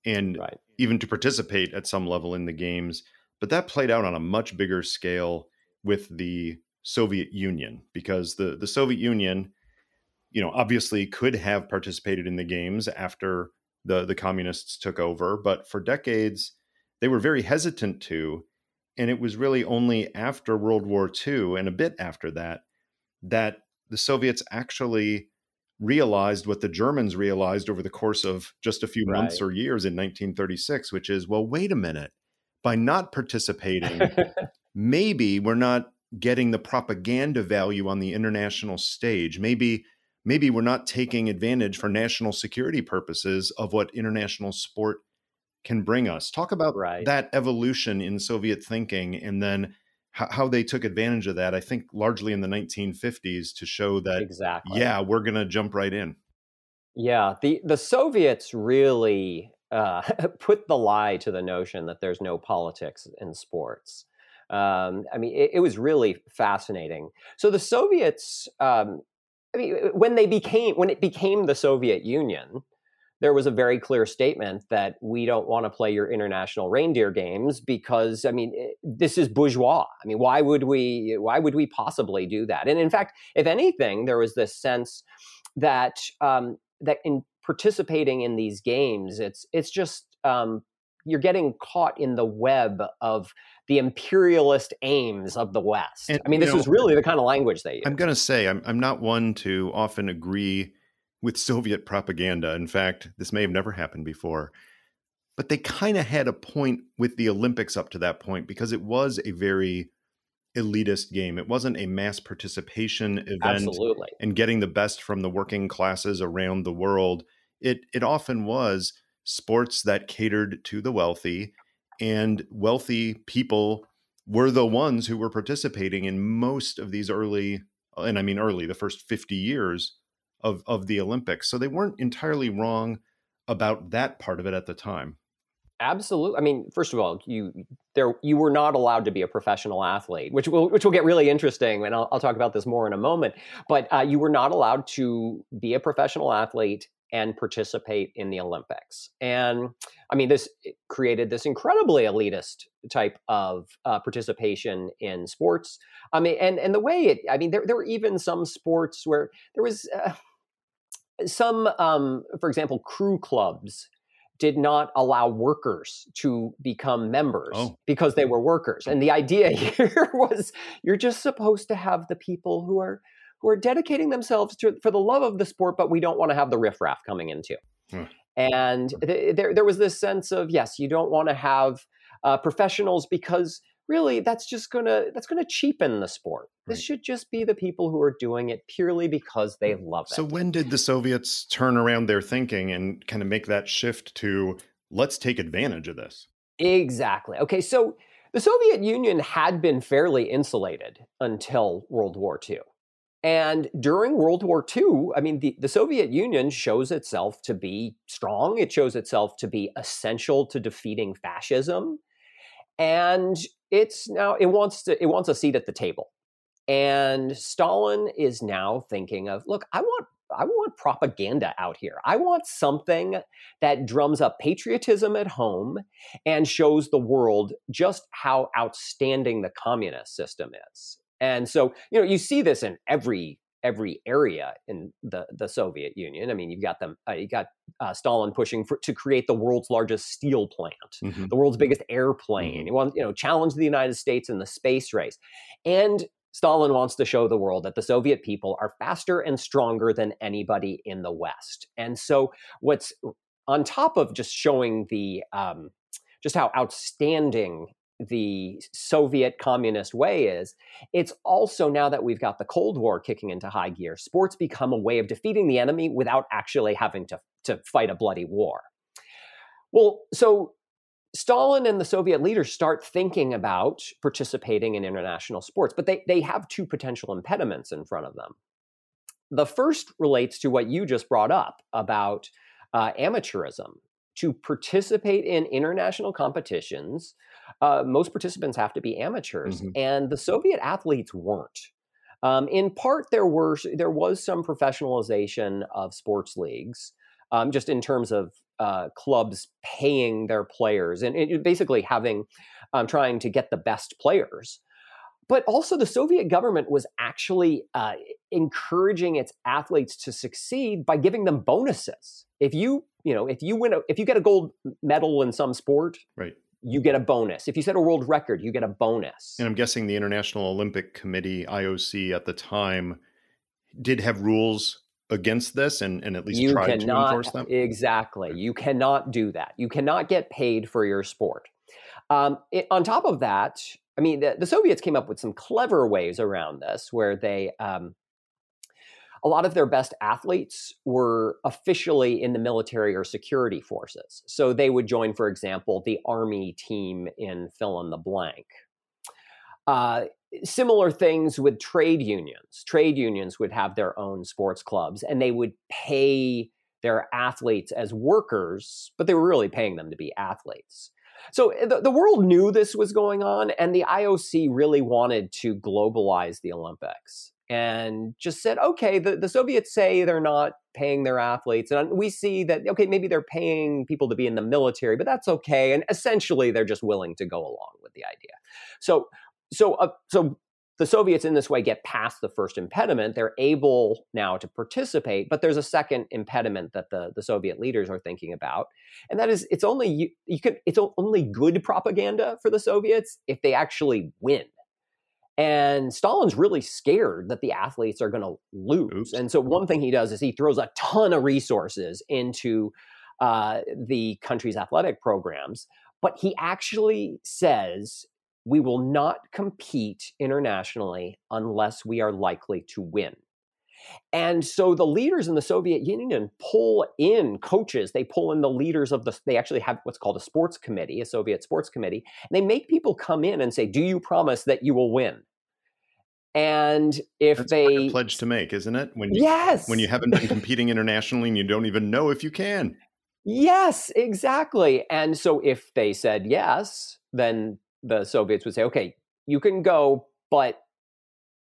and right. even to participate at some level in the games, but that played out on a much bigger scale with the Soviet Union because the the Soviet Union, you know, obviously could have participated in the games after the the communists took over, but for decades they were very hesitant to and it was really only after World War II and a bit after that that the Soviets actually realized what the Germans realized over the course of just a few months Right. or years in 1936, which is, well, wait a minute. By not participating, maybe we're not getting the propaganda value on the international stage. Maybe maybe we're not taking advantage for national security purposes of what international sport can bring us. Talk about Right. that evolution in Soviet thinking and then how, how they took advantage of that. I think largely in the 1950s to show that exactly. yeah, we're going to jump right in. Yeah, the the Soviets really uh, put the lie to the notion that there's no politics in sports. Um, I mean, it, it was really fascinating. So the Soviets, um, I mean, when they became when it became the Soviet Union, there was a very clear statement that we don't want to play your international reindeer games because I mean this is bourgeois. I mean why would we why would we possibly do that? And in fact, if anything, there was this sense that um, that in participating in these games, it's it's just um, you're getting caught in the web of the imperialist aims of the West. And, I mean, this know, was really the kind of language they used. I'm going to say I'm, I'm not one to often agree with Soviet propaganda. In fact, this may have never happened before. But they kind of had a point with the Olympics up to that point because it was a very elitist game. It wasn't a mass participation event Absolutely. and getting the best from the working classes around the world. It it often was sports that catered to the wealthy and wealthy people were the ones who were participating in most of these early and I mean early the first 50 years of of the Olympics. So they weren't entirely wrong about that part of it at the time. Absolutely. I mean, first of all, you there you were not allowed to be a professional athlete, which will which will get really interesting, and I'll, I'll talk about this more in a moment. But uh, you were not allowed to be a professional athlete and participate in the Olympics. And I mean, this created this incredibly elitist type of uh, participation in sports. I mean, and and the way it, I mean, there there were even some sports where there was. Uh, some, um, for example, crew clubs did not allow workers to become members Oh. because they were workers. And the idea here was you're just supposed to have the people who are who are dedicating themselves to for the love of the sport, but we don't want to have the riffraff coming into. Hmm. And th- there, there was this sense of yes, you don't want to have uh, professionals because really that's just gonna that's gonna cheapen the sport. This Right. should just be the people who are doing it purely because they love it. So when did the Soviets turn around their thinking and kind of make that shift to let's take advantage of this? Exactly. Okay, so the Soviet Union had been fairly insulated until World War II. And during World War II, I mean, the, the Soviet Union shows itself to be strong. It shows itself to be essential to defeating fascism. And it's now, it wants to, it wants a seat at the table. And Stalin is now thinking of, look, I want I want propaganda out here. I want something that drums up patriotism at home and shows the world just how outstanding the communist system is. And so, you know, you see this in every every area in the the Soviet Union. I mean, you've got them. Uh, you got uh, Stalin pushing for, to create the world's largest steel plant, Mhm. the world's biggest airplane. He wants, you know, challenge the United States in the space race, and Stalin wants to show the world that the Soviet people are faster and stronger than anybody in the West. And so, what's on top of just showing the um, just how outstanding the Soviet communist way is it's also now that we've got the Cold War kicking into high gear, sports become a way of defeating the enemy without actually having to, to fight a bloody war. Well, so Stalin and the Soviet leaders start thinking about participating in international sports, but they, they have two potential impediments in front of them. The first relates to what you just brought up about uh, amateurism. To participate in international competitions, uh, most participants have to be amateurs, mm-hmm. and the Soviet athletes weren't. Um, in part, there were there was some professionalization of sports leagues, um, just in terms of uh, clubs paying their players and, and basically having um, trying to get the best players. But also, the Soviet government was actually uh, encouraging its athletes to succeed by giving them bonuses. If you, you know, if you win, a, if you get a gold medal in some sport, right, you get a bonus. If you set a world record, you get a bonus. And I'm guessing the International Olympic Committee (IOC) at the time did have rules against this and, and at least you try cannot, to enforce them? Exactly. You cannot do that. You cannot get paid for your sport. Um, it, on top of that, I mean, the, the, Soviets came up with some clever ways around this where they, um, a lot of their best athletes were officially in the military or security forces. So they would join, for example, the army team in fill in the blank. Uh, similar things with trade unions. Trade unions would have their own sports clubs and they would pay their athletes as workers, but they were really paying them to be athletes. So eh, the, the world knew this was going on, and the IOC really wanted to globalize the Olympics and just said, okay, the, the Soviets say they're not paying their athletes. And we see that, okay, maybe they're paying people to be in the military, but that's okay. And essentially, they're just willing to go along with the idea. So so uh, so the Soviets in this way get past the first impediment. They're able now to participate, but there's a second impediment that the, the Soviet leaders are thinking about, and that is it's only you, you could it's only good propaganda for the Soviets if they actually win. And Stalin's really scared that the athletes are going to lose. Oops. And so one thing he does is he throws a ton of resources into uh, the country's athletic programs, but he actually says we will not compete internationally unless we are likely to win. And so the leaders in the Soviet Union pull in coaches. They pull in the leaders of the, they actually have what's called a sports committee, a Soviet sports committee. And they make people come in and say, Do you promise that you will win? And if That's they. pledge to make, isn't it? When you, yes. When you haven't been competing internationally and you don't even know if you can. Yes, exactly. And so if they said yes, then the Soviets would say, okay, you can go, but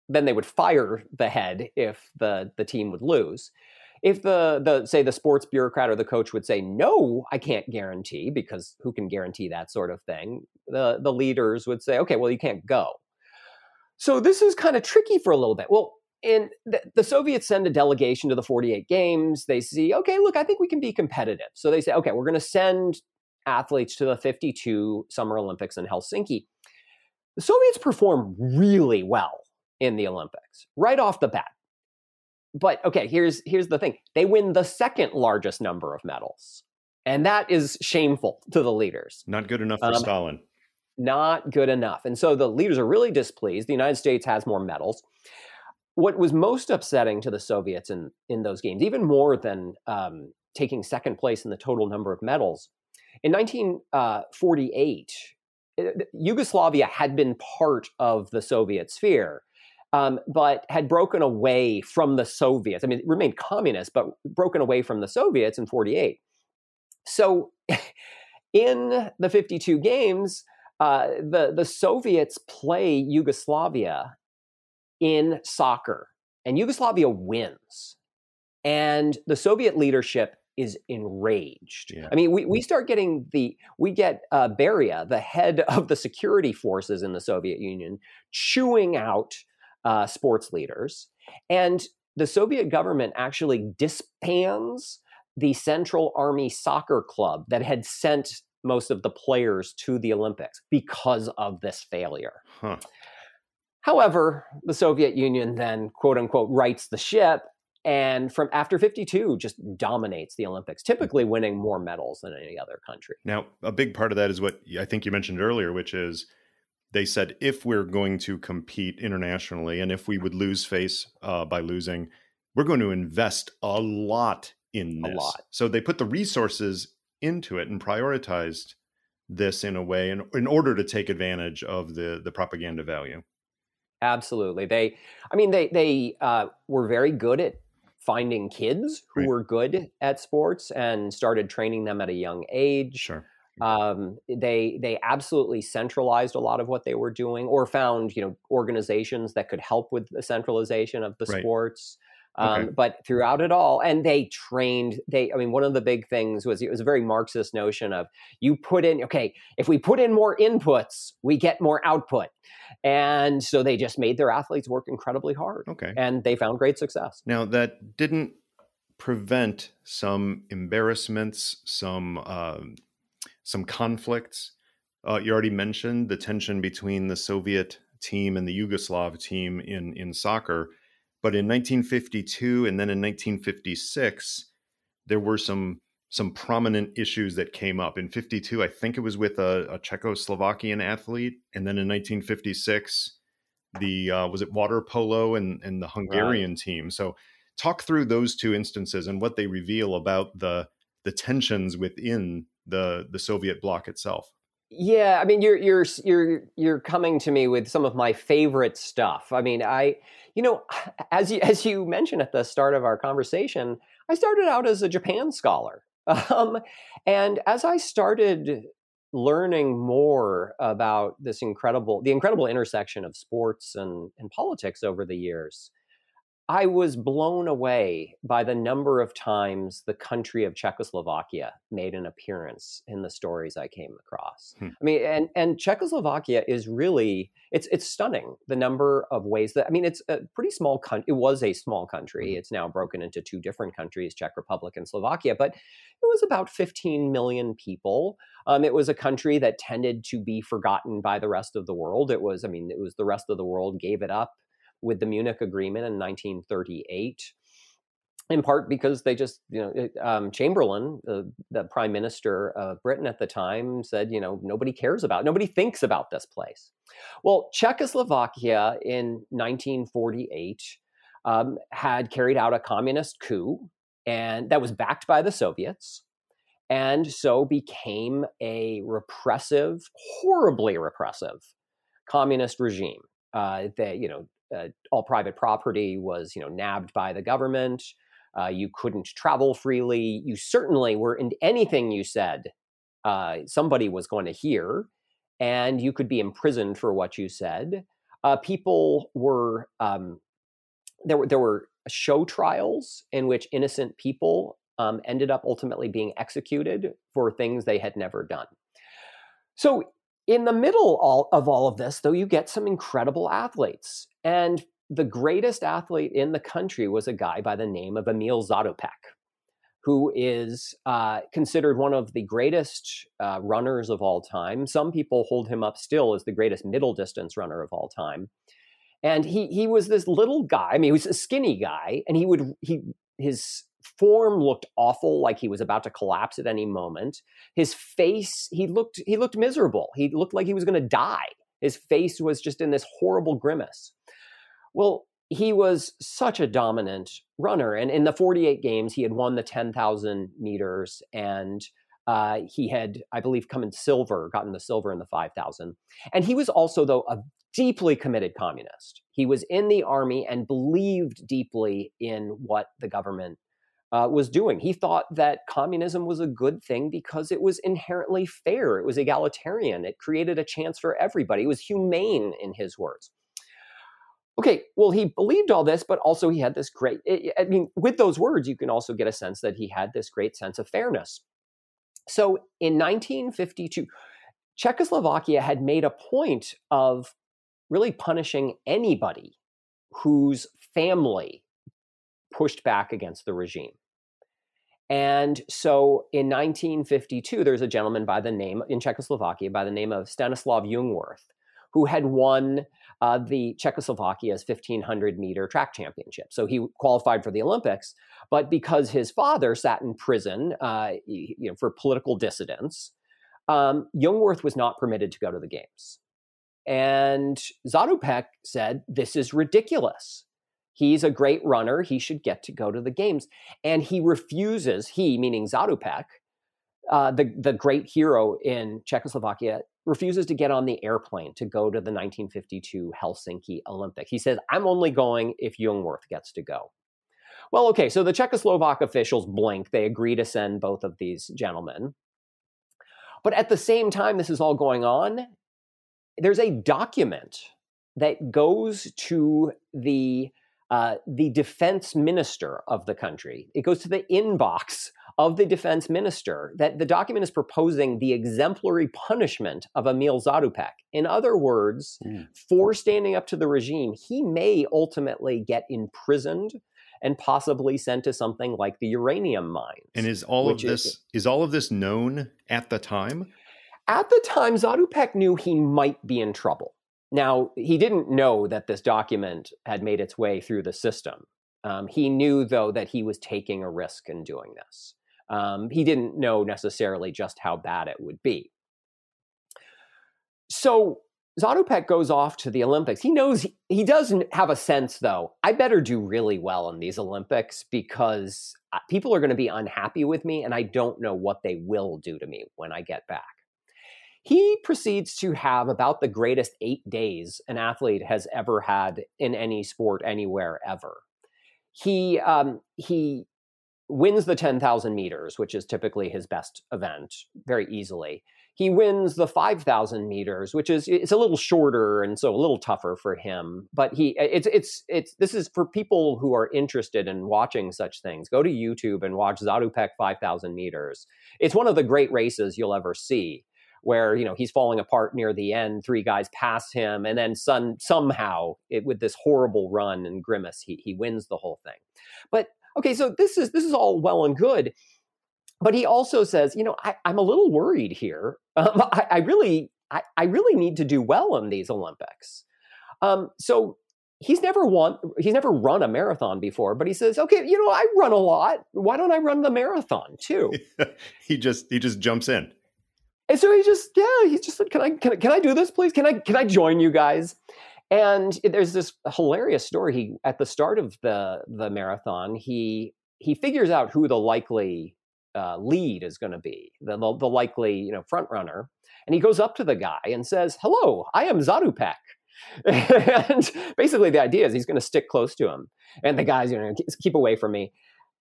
then they would fire the head if the, the team would lose. If the, the say the sports bureaucrat or the coach would say, no, I can't guarantee, because who can guarantee that sort of thing? The, the leaders would say, okay, well, you can't go. So this is kind of tricky for a little bit. Well, and the, the, Soviets send a delegation to the 48 games. They see, okay, look, I think we can be competitive. So they say, okay, we're going to send athletes to the 52 Summer Olympics in Helsinki. The Soviets perform really well in the Olympics right off the bat. But okay, here's here's the thing. They win the second largest number of medals. And that is shameful to the leaders. Not good enough for um, Stalin. Not good enough. And so the leaders are really displeased. The United States has more medals. What was most upsetting to the Soviets in, in those games, even more than um, taking second place in the total number of medals, in 1948, uh, Yugoslavia had been part of the Soviet sphere, um, but had broken away from the Soviets. I mean, it remained communist, but broken away from the Soviets in 48. So in the 52 games, uh, the, the Soviets play Yugoslavia in soccer, and Yugoslavia wins. And the Soviet leadership is enraged. Yeah. I mean, we, we start getting the, we get uh, Beria, the head of the security forces in the Soviet Union, chewing out uh, sports leaders. And the Soviet government actually disbands the Central Army Soccer Club that had sent most of the players to the Olympics because of this failure. Huh. However, the Soviet Union then, quote unquote, rights the ship and from after 52 just dominates the olympics typically winning more medals than any other country. Now a big part of that is what i think you mentioned earlier which is they said if we're going to compete internationally and if we would lose face uh, by losing we're going to invest a lot in this. a lot. So they put the resources into it and prioritized this in a way in, in order to take advantage of the the propaganda value. Absolutely. They i mean they they uh, were very good at finding kids who Right. were good at sports and started training them at a young age sure um, they they absolutely centralized a lot of what they were doing or found you know organizations that could help with the centralization of the Right. sports um, Okay. but throughout it all and they trained they i mean one of the big things was it was a very marxist notion of you put in okay if we put in more inputs we get more output and so they just made their athletes work incredibly hard okay and they found great success Now, that didn't prevent some embarrassments, some um, some conflicts. Uh, you already mentioned the tension between the Soviet team and the Yugoslav team in in soccer, but in 1952 and then in 1956, there were some some prominent issues that came up. In 52, I think it was with a, a Czechoslovakian athlete, and then in 1956, the uh, was it water polo and and the Hungarian team. So talk through those two instances and what they reveal about the the tensions within the the Soviet bloc itself. Yeah, I mean, you're you're you're you're coming to me with some of my favorite stuff. I mean, I, you know, as you as you mentioned at the start of our conversation, I started out as a Japan scholar, um, and as I started learning more about this incredible the incredible intersection of sports and and politics over the years, I was blown away by the number of times the country of Czechoslovakia made an appearance in the stories I came across. Hmm. I mean, and and Czechoslovakia is really it's it's stunning the number of ways that I mean it's a pretty small country. It was a small country. Mhm. It's now broken into two different countries, Czech Republic and Slovakia, but it was about 15 million people. Um, it was a country that tended to be forgotten by the rest of the world. It was, I mean, it was the rest of the world gave it up with the Munich Agreement in 1938, in part because they just, you know, um, Chamberlain, the, prime minister of Britain at the time, said, you know, nobody cares about, nobody thinks about this place. Well, Czechoslovakia in 1948 um, had carried out a communist coup, and that was backed by the Soviets. And so became a repressive, horribly repressive communist regime. Uh, that you know, uh, all private property was you know nabbed by the government. Uh, you couldn't travel freely. You certainly were in anything you said. Uh, somebody was going to hear, and you could be imprisoned for what you said. Uh, people were um, there were there were show trials in which innocent people um, ended up ultimately being executed for things they had never done. So in the middle all, of all of this, though, you get some incredible athletes. And the greatest athlete in the country was a guy by the name of Emil Zatopek, who is uh, considered one of the greatest uh, runners of all time. Some people hold him up still as the greatest middle distance runner of all time. And he he was this little guy. I mean, he was a skinny guy, and he would he his form looked awful, like he was about to collapse at any moment. His face, he looked he looked miserable. He looked like he was going to die. His face was just in this horrible grimace. Well, he was such a dominant runner, and in the 48 games, he had won the 10,000 meters, and uh, he had, I believe, come in silver, gotten the silver in the 5,000. And he was also, though, a deeply committed communist. He was in the army and believed deeply in what the government uh, was doing. He thought that communism was a good thing because it was inherently fair, it was egalitarian, it created a chance for everybody, it was humane, in his words. Okay, well, he believed all this, but also he had this great, I mean, with those words, you can also get a sense that he had this great sense of fairness. So in 1952, Czechoslovakia had made a point of really punishing anybody whose family pushed back against the regime. And so in 1952, there's a gentleman by the name in Czechoslovakia by the name of Stanislav Jungwirth, who had won uh, the Czechoslovakia's 1500 meter track championship. So he qualified for the Olympics, but because his father sat in prison uh, you know, for political dissidence, um, Jungwirth was not permitted to go to the games. And Zatopek said, This is ridiculous. He's a great runner. He should get to go to the games. And he refuses, he, meaning Zatopek, uh, the, the great hero in Czechoslovakia, refuses to get on the airplane to go to the 1952 Helsinki Olympics. He says, I'm only going if Jungwirth gets to go. Well, okay, so the Czechoslovak officials blink. They agree to send both of these gentlemen. But at the same time, this is all going on, there's a document that goes to the uh, the defense minister of the country. It goes to the inbox of the defense minister that the document is proposing the exemplary punishment of Emil Zatopek. In other words, mm. for standing up to the regime, he may ultimately get imprisoned and possibly sent to something like the uranium mines. And is all of this is, is all of this known at the time? At the time, Zatopek knew he might be in trouble. Now, he didn't know that this document had made its way through the system. Um, he knew, though, that he was taking a risk in doing this. Um, he didn't know necessarily just how bad it would be. So Zatopek goes off to the Olympics. He knows he, he doesn't have a sense, though. I better do really well in these Olympics because uh, people are going to be unhappy with me, and I don't know what they will do to me when I get back. He proceeds to have about the greatest eight days an athlete has ever had in any sport anywhere ever. He um, he wins the 10,000 meters, which is typically his best event, very easily. He wins the 5,000 meters, which is it's a little shorter and so a little tougher for him. But he it's it's it's this is for people who are interested in watching such things. Go to YouTube and watch Zatopek 5,000 meters. It's one of the great races you'll ever see where you know he's falling apart near the end three guys pass him and then some, somehow it, with this horrible run and grimace he, he wins the whole thing. But okay so this is this is all well and good but he also says you know I, am a little worried here. Um, I, I, really I, I, really need to do well in these olympics. Um, so he's never won he's never run a marathon before but he says okay you know i run a lot. Why don't i run the marathon too? He just he just jumps in and so he just, yeah, he just said, "Can I, can I, can I do this, please? Can I, can I join you guys?" And there's this hilarious story. He at the start of the the marathon, he he figures out who the likely uh, lead is going to be, the, the, the likely you know front runner, and he goes up to the guy and says, "Hello, I am Zatopek." and basically, the idea is he's going to stick close to him, and the guy's you know keep away from me.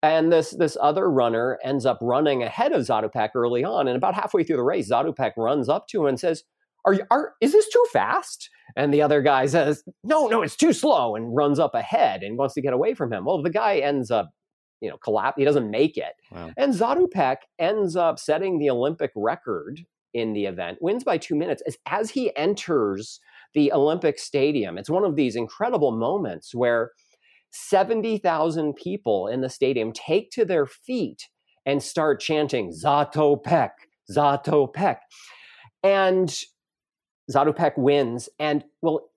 And this this other runner ends up running ahead of Zatopek early on, and about halfway through the race, Zatopek runs up to him and says, "Are you are is this too fast?" And the other guy says, "No, no, it's too slow," and runs up ahead and wants to get away from him. Well, the guy ends up, you know, collapse. He doesn't make it, wow. and Zatopek ends up setting the Olympic record in the event, wins by two minutes as as he enters the Olympic Stadium. It's one of these incredible moments where 70,000 people in the stadium take to their feet and start chanting Zatopek, Zatopek. And Zatopek wins. And well,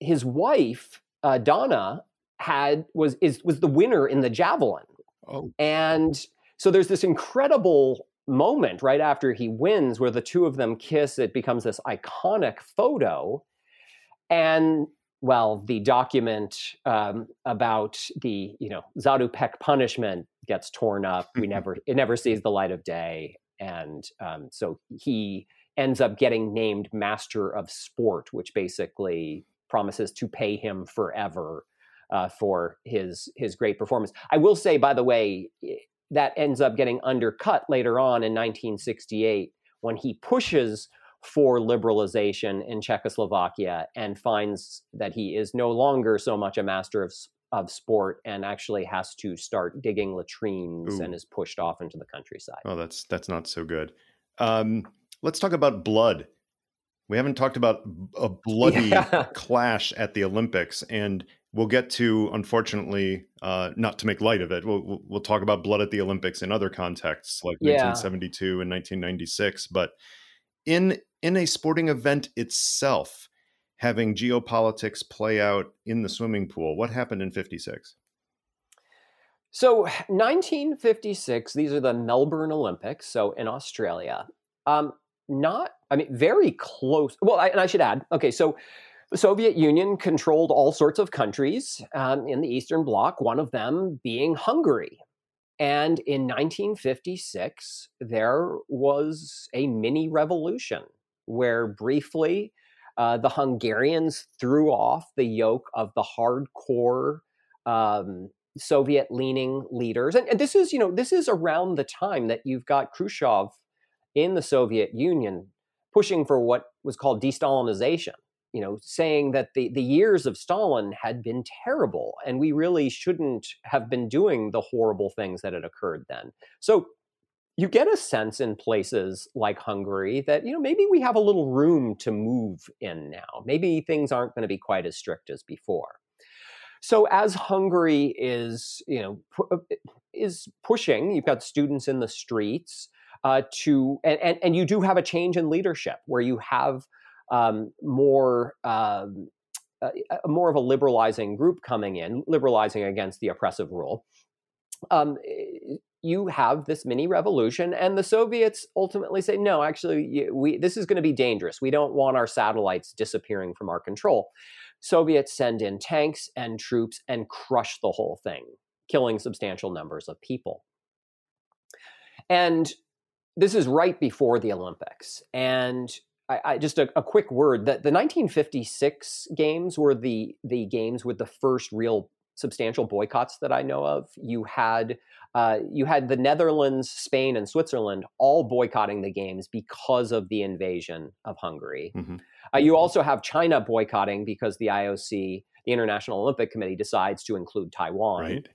his wife, uh, Dana, had was is was the winner in the javelin. Oh. And so there's this incredible moment right after he wins where the two of them kiss. It becomes this iconic photo. And well, the document um, about the you know Zatopek punishment gets torn up. We never it never sees the light of day, and um, so he ends up getting named Master of Sport, which basically promises to pay him forever uh, for his his great performance. I will say, by the way, that ends up getting undercut later on in 1968 when he pushes for liberalization in Czechoslovakia and finds that he is no longer so much a master of, of sport and actually has to start digging latrines Ooh. and is pushed off into the countryside. Oh, that's that's not so good. Um, let's talk about blood. We haven't talked about a bloody yeah. clash at the Olympics, and we'll get to, unfortunately, uh, not to make light of it. We'll, we'll talk about blood at the Olympics in other contexts, like yeah. 1972 and 1996. But in in a sporting event itself, having geopolitics play out in the swimming pool. What happened in 56? So, 1956, these are the Melbourne Olympics, so in Australia. Um, not, I mean, very close. Well, I, and I should add, okay, so the Soviet Union controlled all sorts of countries um, in the Eastern Bloc, one of them being Hungary. And in 1956, there was a mini revolution where briefly uh, the Hungarians threw off the yoke of the hardcore um, Soviet leaning leaders. And, and, this is, you know, this is around the time that you've got Khrushchev in the Soviet Union pushing for what was called de-Stalinization, you know, saying that the, the years of Stalin had been terrible and we really shouldn't have been doing the horrible things that had occurred then. So you get a sense in places like Hungary that you know maybe we have a little room to move in now. Maybe things aren't going to be quite as strict as before. So as Hungary is you know pu- uh, is pushing, you've got students in the streets uh, to and, and, and you do have a change in leadership where you have um, more. Um, uh, more of a liberalizing group coming in, liberalizing against the oppressive rule. Um, you have this mini revolution and the soviets ultimately say no actually we this is going to be dangerous we don't want our satellites disappearing from our control soviets send in tanks and troops and crush the whole thing killing substantial numbers of people and this is right before the olympics and I, I, just a, a, quick word that the 1956 games were the the games with the first real substantial boycotts that I know of. You had uh, you had the Netherlands, Spain, and Switzerland all boycotting the games because of the invasion of Hungary. Mm-hmm. Uh, you also have China boycotting because the IOC, the International Olympic Committee, decides to include Taiwan. Right.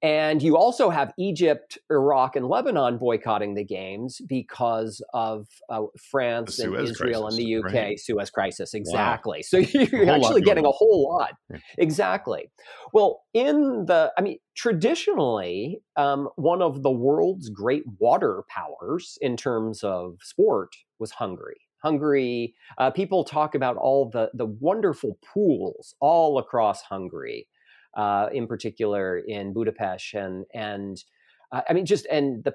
And you also have Egypt, Iraq, and Lebanon boycotting the games because of uh, France and Israel crisis, and the UK right? Suez crisis. Exactly. Wow. So you're actually getting a whole lot. Yeah. Exactly. Well, in the, I mean, traditionally, um, one of the world's great water powers in terms of sport was Hungary. Hungary, uh, people talk about all the, the wonderful pools all across Hungary uh, in particular in Budapest, and and uh, I mean just and the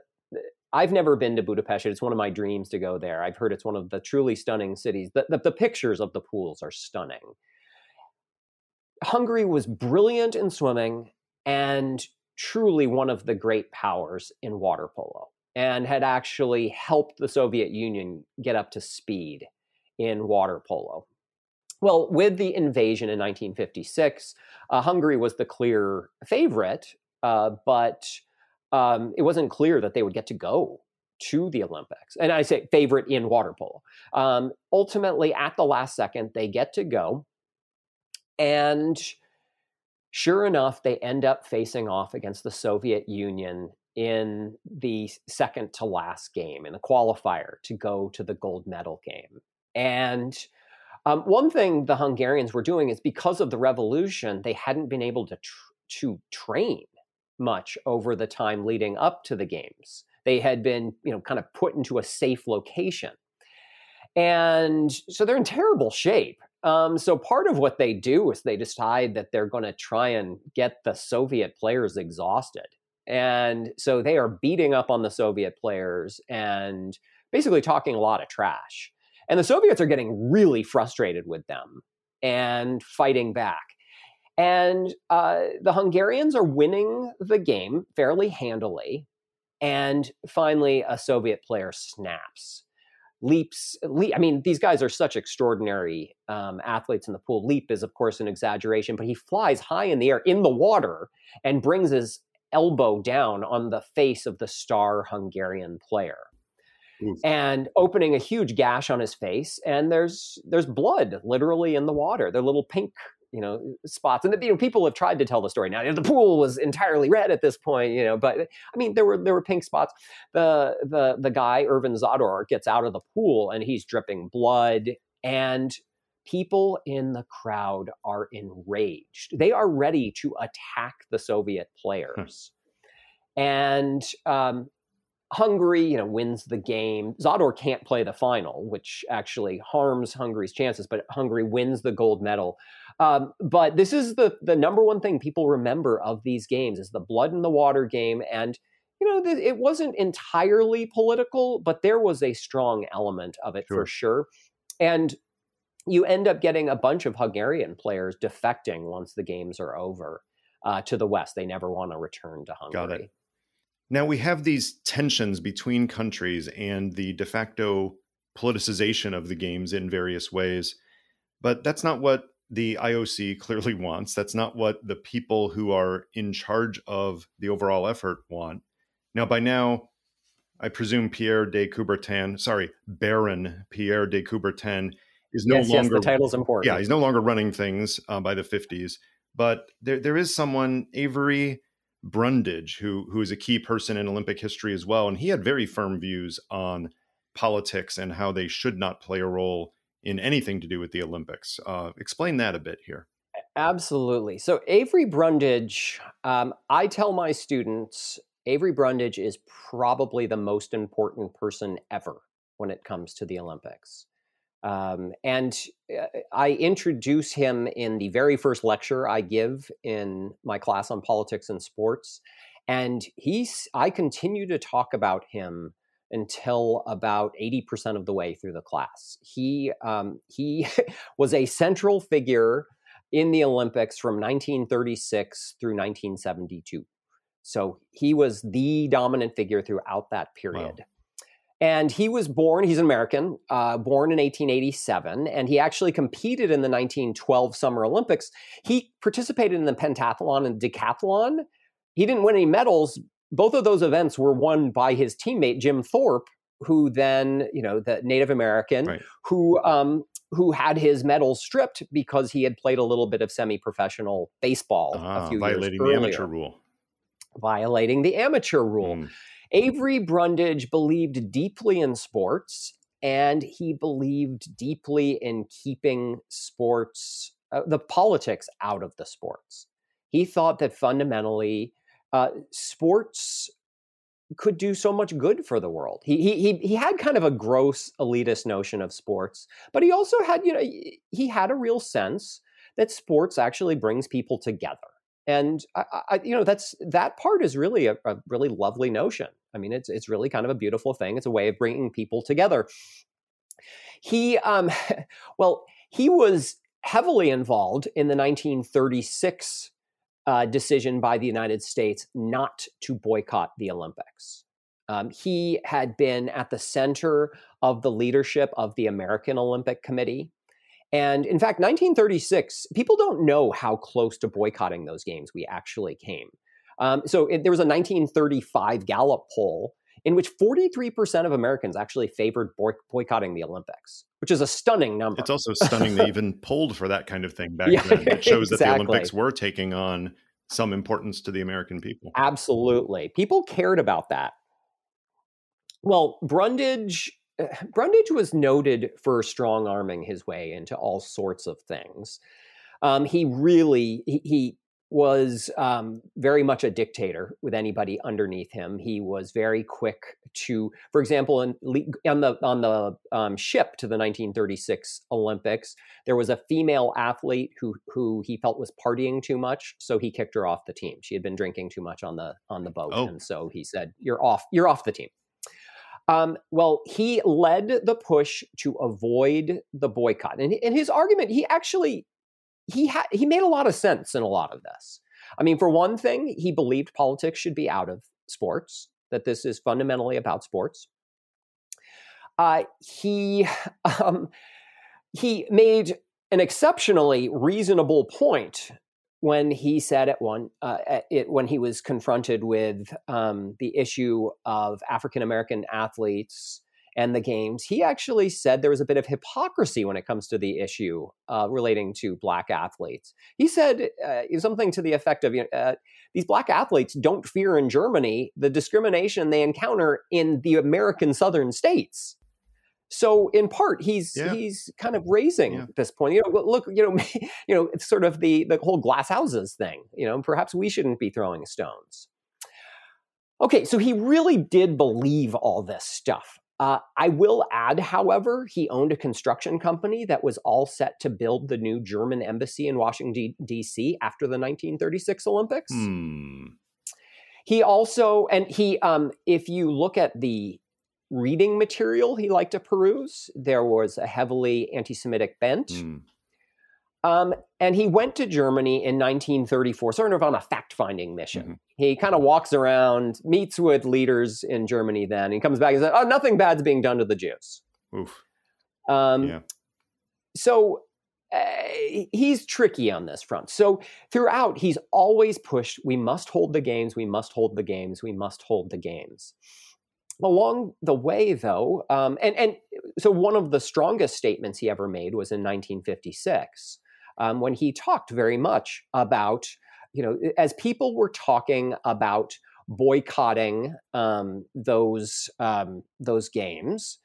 I've never been to Budapest. It's one of my dreams to go there. I've heard it's one of the truly stunning cities. The, the, the pictures of the pools are stunning. Hungary was brilliant in swimming and truly one of the great powers in water polo and had actually helped the Soviet Union get up to speed in water polo. Well, with the invasion in 1956, uh, Hungary was the clear favorite, uh, but um, it wasn't clear that they would get to go to the Olympics. And I say favorite in water polo. Um, ultimately, at the last second, they get to go. And sure enough, they end up facing off against the Soviet Union in the second to last game, in the qualifier to go to the gold medal game. And um, one thing the Hungarians were doing is because of the revolution, they hadn't been able to tr- to train much over the time leading up to the games. They had been, you know, kind of put into a safe location, and so they're in terrible shape. Um, so part of what they do is they decide that they're going to try and get the Soviet players exhausted, and so they are beating up on the Soviet players and basically talking a lot of trash. And the Soviets are getting really frustrated with them and fighting back. And uh, the Hungarians are winning the game fairly handily. And finally, a Soviet player snaps, leaps. Le- I mean, these guys are such extraordinary um, athletes in the pool. Leap is, of course, an exaggeration, but he flies high in the air in the water and brings his elbow down on the face of the star Hungarian player. Oof. and opening a huge gash on his face and there's there's blood literally in the water. They're little pink you know spots. And you know people have tried to tell the story now. The pool was entirely red at this point you know but i mean there were there were pink spots. The the the guy Ervin Zador gets out of the pool and he's dripping blood and people in the crowd are enraged. They are ready to attack the soviet players. Hmm. and um, Hungary, you know, wins the game. Zador can't play the final, which actually harms Hungary's chances, but Hungary wins the gold medal. Um, but this is the the number one thing people remember of these games is the blood in the water game, and you know, it wasn't entirely political, but there was a strong element of it sure. for sure. And you end up getting a bunch of Hungarian players defecting once the games are over uh, to the West. They never want to return to Hungary. Now we have these tensions between countries and the de facto politicization of the games in various ways. But that's not what the IOC clearly wants. That's not what the people who are in charge of the overall effort want. Now, by now, I presume Pierre de Coubertin, sorry, Baron Pierre de Coubertin is no yes, longer. Yes, the title's important. Yeah, he's no longer running things uh, by the 50s. But there, there is someone, Avery Brundage, who who is a key person in Olympic history as well, and he had very firm views on politics and how they should not play a role in anything to do with the Olympics. Uh, explain that a bit here. Absolutely. So Avery Brundage, um, I tell my students, Avery Brundage is probably the most important person ever when it comes to the Olympics. Um, and uh, I introduce him in the very first lecture I give in my class on politics and sports. And he's, I continue to talk about him until about 80% of the way through the class. He, um, he was a central figure in the Olympics from 1936 through 1972. So he was the dominant figure throughout that period. Wow. And he was born, he's an American, uh, born in 1887, and he actually competed in the 1912 Summer Olympics. He participated in the pentathlon and decathlon. He didn't win any medals. Both of those events were won by his teammate, Jim Thorpe, who then, you know, the Native American, right. who um, who had his medals stripped because he had played a little bit of semi-professional baseball a ah, few years earlier. Violating the amateur rule. Violating the amateur rule. Mm. Avery Brundage believed deeply in sports and he believed deeply in keeping sports, uh, the politics out of the sports. He thought that fundamentally, uh, sports could do so much good for the world. He, he he had kind of a gross elitist notion of sports, but he also had you know he had a real sense that sports actually brings people together and I, I, you know that's that part is really a, a, really lovely notion. I mean it's it's really kind of a beautiful thing. It's a way of bringing people together. He um well he was heavily involved in the 1936 uh, decision by the united states not to boycott the olympics. Um, he had been at the center of the leadership of the american olympic committee and in fact, 1936, people don't know how close to boycotting those games we actually came. Um, so it, there was a 1935 Gallup poll in which 43% of Americans actually favored boy- boycotting the Olympics, which is a stunning number. It's also stunning they even polled for that kind of thing back yeah, then. It shows exactly. that the Olympics were taking on some importance to the American people. Absolutely. People cared about that. Well, Brundage Brundage was noted for strong arming his way into all sorts of things. Um, he really he, he was um, very much a dictator with anybody underneath him. He was very quick to, for example, in, on the on the um, ship to the 1936 Olympics, there was a female athlete who who he felt was partying too much, so he kicked her off the team. She had been drinking too much on the on the boat, oh. and so he said, "You're off. You're off the team." Um, well, he led the push to avoid the boycott, and in his argument, he actually he had he made a lot of sense in a lot of this. I mean, for one thing, he believed politics should be out of sports; that this is fundamentally about sports. Uh, he um, he made an exceptionally reasonable point when he said at one uh, it, when he was confronted with um, the issue of African American athletes and the games, he actually said there was a bit of hypocrisy when it comes to the issue uh, relating to black athletes. He said uh, something to the effect of, you know, uh, "These black athletes don't fear in Germany the discrimination they encounter in the American southern states." So in part, he's yeah. he's kind of raising yeah. this point. You know, look, you know, you know, it's sort of the the whole glass houses thing. You know, perhaps we shouldn't be throwing stones. Okay, so he really did believe all this stuff. Uh, I will add, however, he owned a construction company that was all set to build the new German embassy in Washington, D.C. after the 1936 Olympics. Hmm. He also, and he, um, if you look at the reading material he liked to peruse, there was a heavily anti Semitic bent. Hmm. Um, and he went to Germany in 1934, sort of on a fact finding mission. Mhm. He kind of walks around, meets with leaders in Germany then, he comes back and says, Oh, nothing bad's being done to the Jews. Oof. Um, Yeah. So uh, he's tricky on this front. So throughout, he's always pushed we must hold the games, we must hold the games, we must hold the games. Along the way, though, um, and, and so one of the strongest statements he ever made was in 1956 um, when he talked very much about, you know, as people were talking about boycotting um, those um, those games,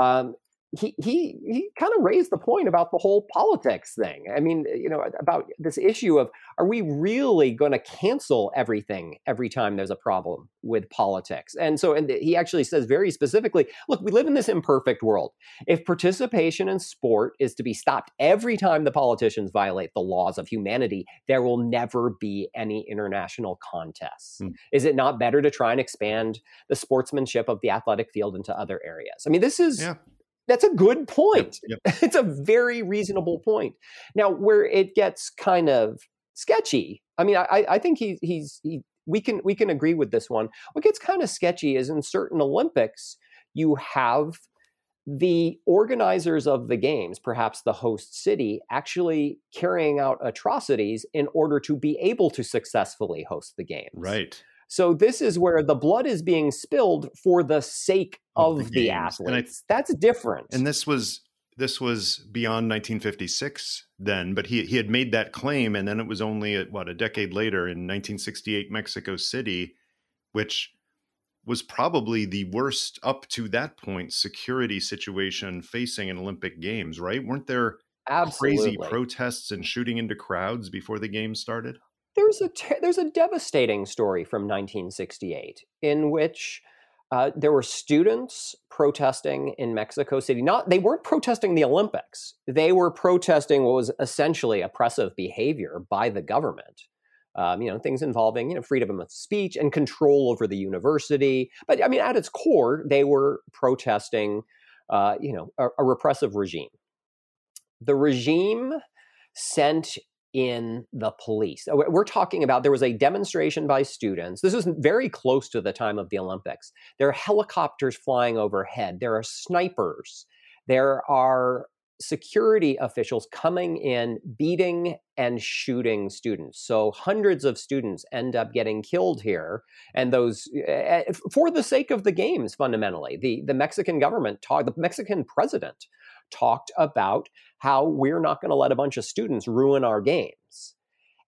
um, he he he kind of raised the point about the whole politics thing. I mean, you know, about this issue of are we really going to cancel everything every time there's a problem with politics? And so, and he actually says very specifically, look, we live in this imperfect world. If participation in sport is to be stopped every time the politicians violate the laws of humanity, there will never be any international contests. Hmm. Is it not better to try and expand the sportsmanship of the athletic field into other areas? I mean, this is Yeah. That's a good point. Yep. It's a very reasonable point. Now, where it gets kind of sketchy, I mean, I, I think he, he's he, we can we can agree with this one. What gets kind of sketchy is in certain Olympics, you have the organizers of the games, perhaps the host city, actually carrying out atrocities in order to be able to successfully host the games. Right. So this is where the blood is being spilled for the sake Of of, the the. And I- athletes. That's different. And this was this was beyond 1956 then, but he he had made that claim, and then it was only at, what a decade later in 1968 Mexico City, which was probably the worst up to that point security situation facing an Olympic Games. Right? Weren't there Absolutely. crazy protests and shooting into crowds before the games started? There's a ter- there's a devastating story from 1968 in which uh, there were students protesting in Mexico City. Not they weren't protesting the Olympics. They were protesting what was essentially oppressive behavior by the government. Um, you know, things involving you know freedom of speech and control over the university. But I mean, at its core, they were protesting, uh, you know, a, a repressive regime. The regime sent in the police. Uh, We're talking about there was a demonstration by students. This was very close to the time of the Olympics. There are helicopters flying overhead, there are snipers, there are security officials coming in, beating and shooting students. So hundreds of students end up getting killed here, and those uh, for the sake of the games. Fundamentally, the the Mexican government talked, the Mexican president talked about how we're not going to let a bunch of students ruin our games.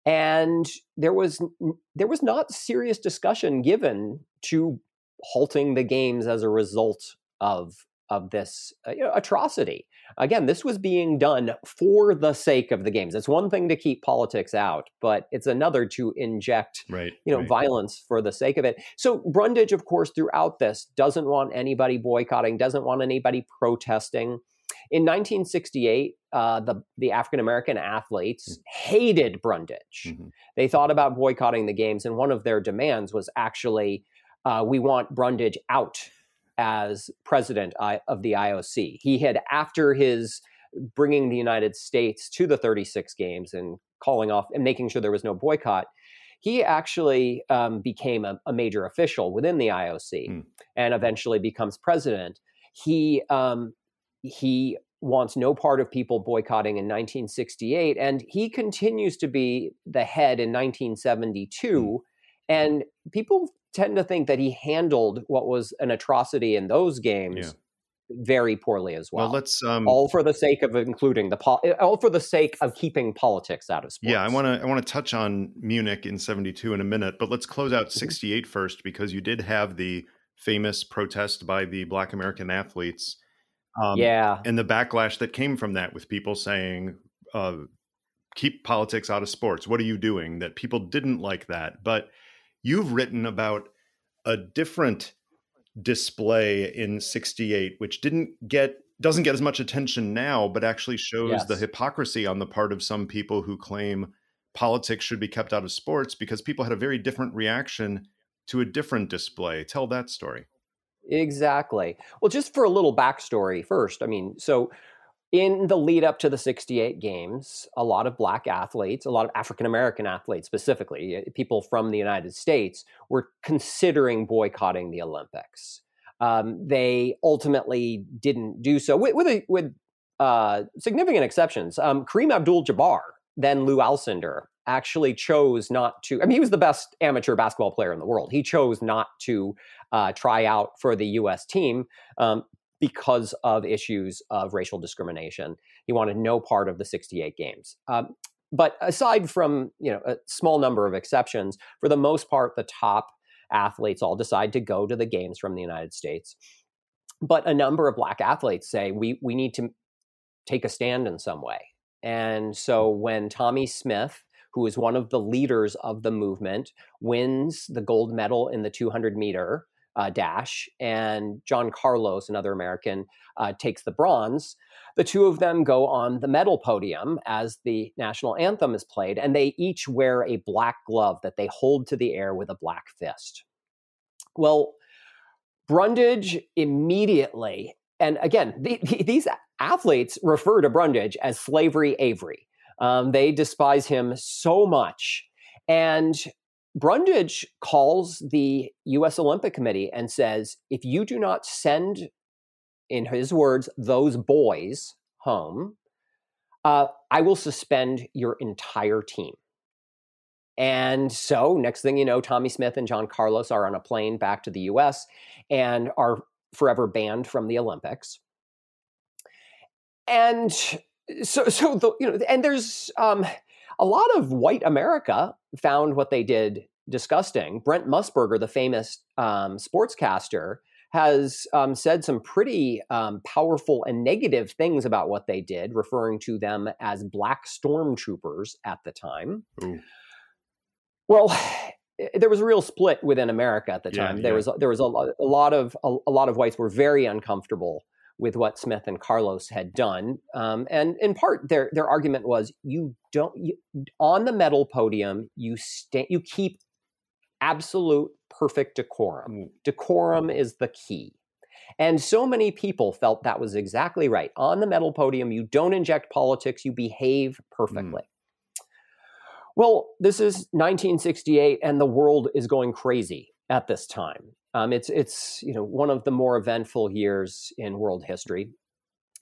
And there was there was not serious discussion given to halting the games as a result of of this uh, you know, atrocity. Again, this was being done for the sake of the games. It's one thing to keep politics out, but it's another to inject Right. you know right. violence for the sake of it so brundage of course throughout this doesn't want anybody boycotting doesn't want anybody protesting in 1968 uh, the, the african american athletes hated brundage Mhm. they thought about boycotting the games and one of their demands was actually uh, we want brundage out as president of the ioc he had after his bringing the united states to the 36 games and calling off and making sure there was no boycott he actually um, became a, a major official within the IOC Hmm. and eventually becomes president. He um, he wants no part of people boycotting in 1968, and he continues to be the head in 1972. Hmm. And people tend to think that he handled what was an atrocity in those games Yeah. very poorly as well. Well, let's um, all for the sake of including the pol- all for the sake of keeping politics out of sports. Yeah, I want to I want to touch on Munich in 72 in a minute, but let's close out Mm-hmm. 68 first because you did have the famous protest by the Black American athletes. Um, yeah. and the backlash that came from that with people saying uh, keep politics out of sports. What are you doing? That people didn't like that. But you've written about a different display in 68 which didn't get doesn't get as much attention now but actually shows yes. the hypocrisy on the part of some people who claim politics should be kept out of sports because people had a very different reaction to a different display tell that story exactly well just for a little backstory first i mean so in the lead up to the 68 games, a lot of black athletes, a lot of African American athletes specifically, eh, people from the United States, were considering boycotting the Olympics. Um, they ultimately didn't do so, with, with, with uh, significant exceptions. Um, Kareem Abdul Jabbar, then Lou Alcindor, actually chose not to. I mean, he was the best amateur basketball player in the world. He chose not to uh, try out for the U.S. team um, because of issues of racial discrimination. He wanted no part of the 68 games. Um, but aside from you know a small number of exceptions, for the most part, the top athletes all decide to go to the games from the United States. But a number of black athletes say we we need to take a stand in some way. And so when Tommie Smith, who is one of the leaders of the movement, wins the gold medal in the 200 meter, uh, dash, and John Carlos, another American, uh, takes the bronze. The two of them go on the medal podium as the national anthem is played, and they each wear a black glove that they hold to the air with a black fist. Well, Brundage immediately, and again, the, the, these athletes refer to Brundage as Slavery Avery. Um, they despise him so much. And Brundage calls the US Olympic Committee and says, if you do not send, in his words, those boys home, uh, I will suspend your entire team. And so, next thing you know, Tommie Smith and John Carlos are on a plane back to the US and are forever banned from the Olympics. And so, so the, you know, and there's um, a lot of white America found what they did disgusting. Brent Musburger, the famous um, sportscaster, has um, said some pretty um, powerful and negative things about what they did, referring to them as black stormtroopers at the time. Ooh. Well, there was a real split within America at the time. Yeah, there was there was a lot, a lot of a, a, lot of whites were very uncomfortable with what Smith and Carlos had done, um, and in part their their argument was you don't you, on the medal podium you stay you keep absolute perfect decorum. Mm. Decorum is the key. And so many people felt that was exactly right. On the medal podium, you don't inject politics, you behave mm. perfectly. Mm. Well, this is 1968, and the world is going crazy at this time. Um, it's it's you know one of the more eventful years in world history.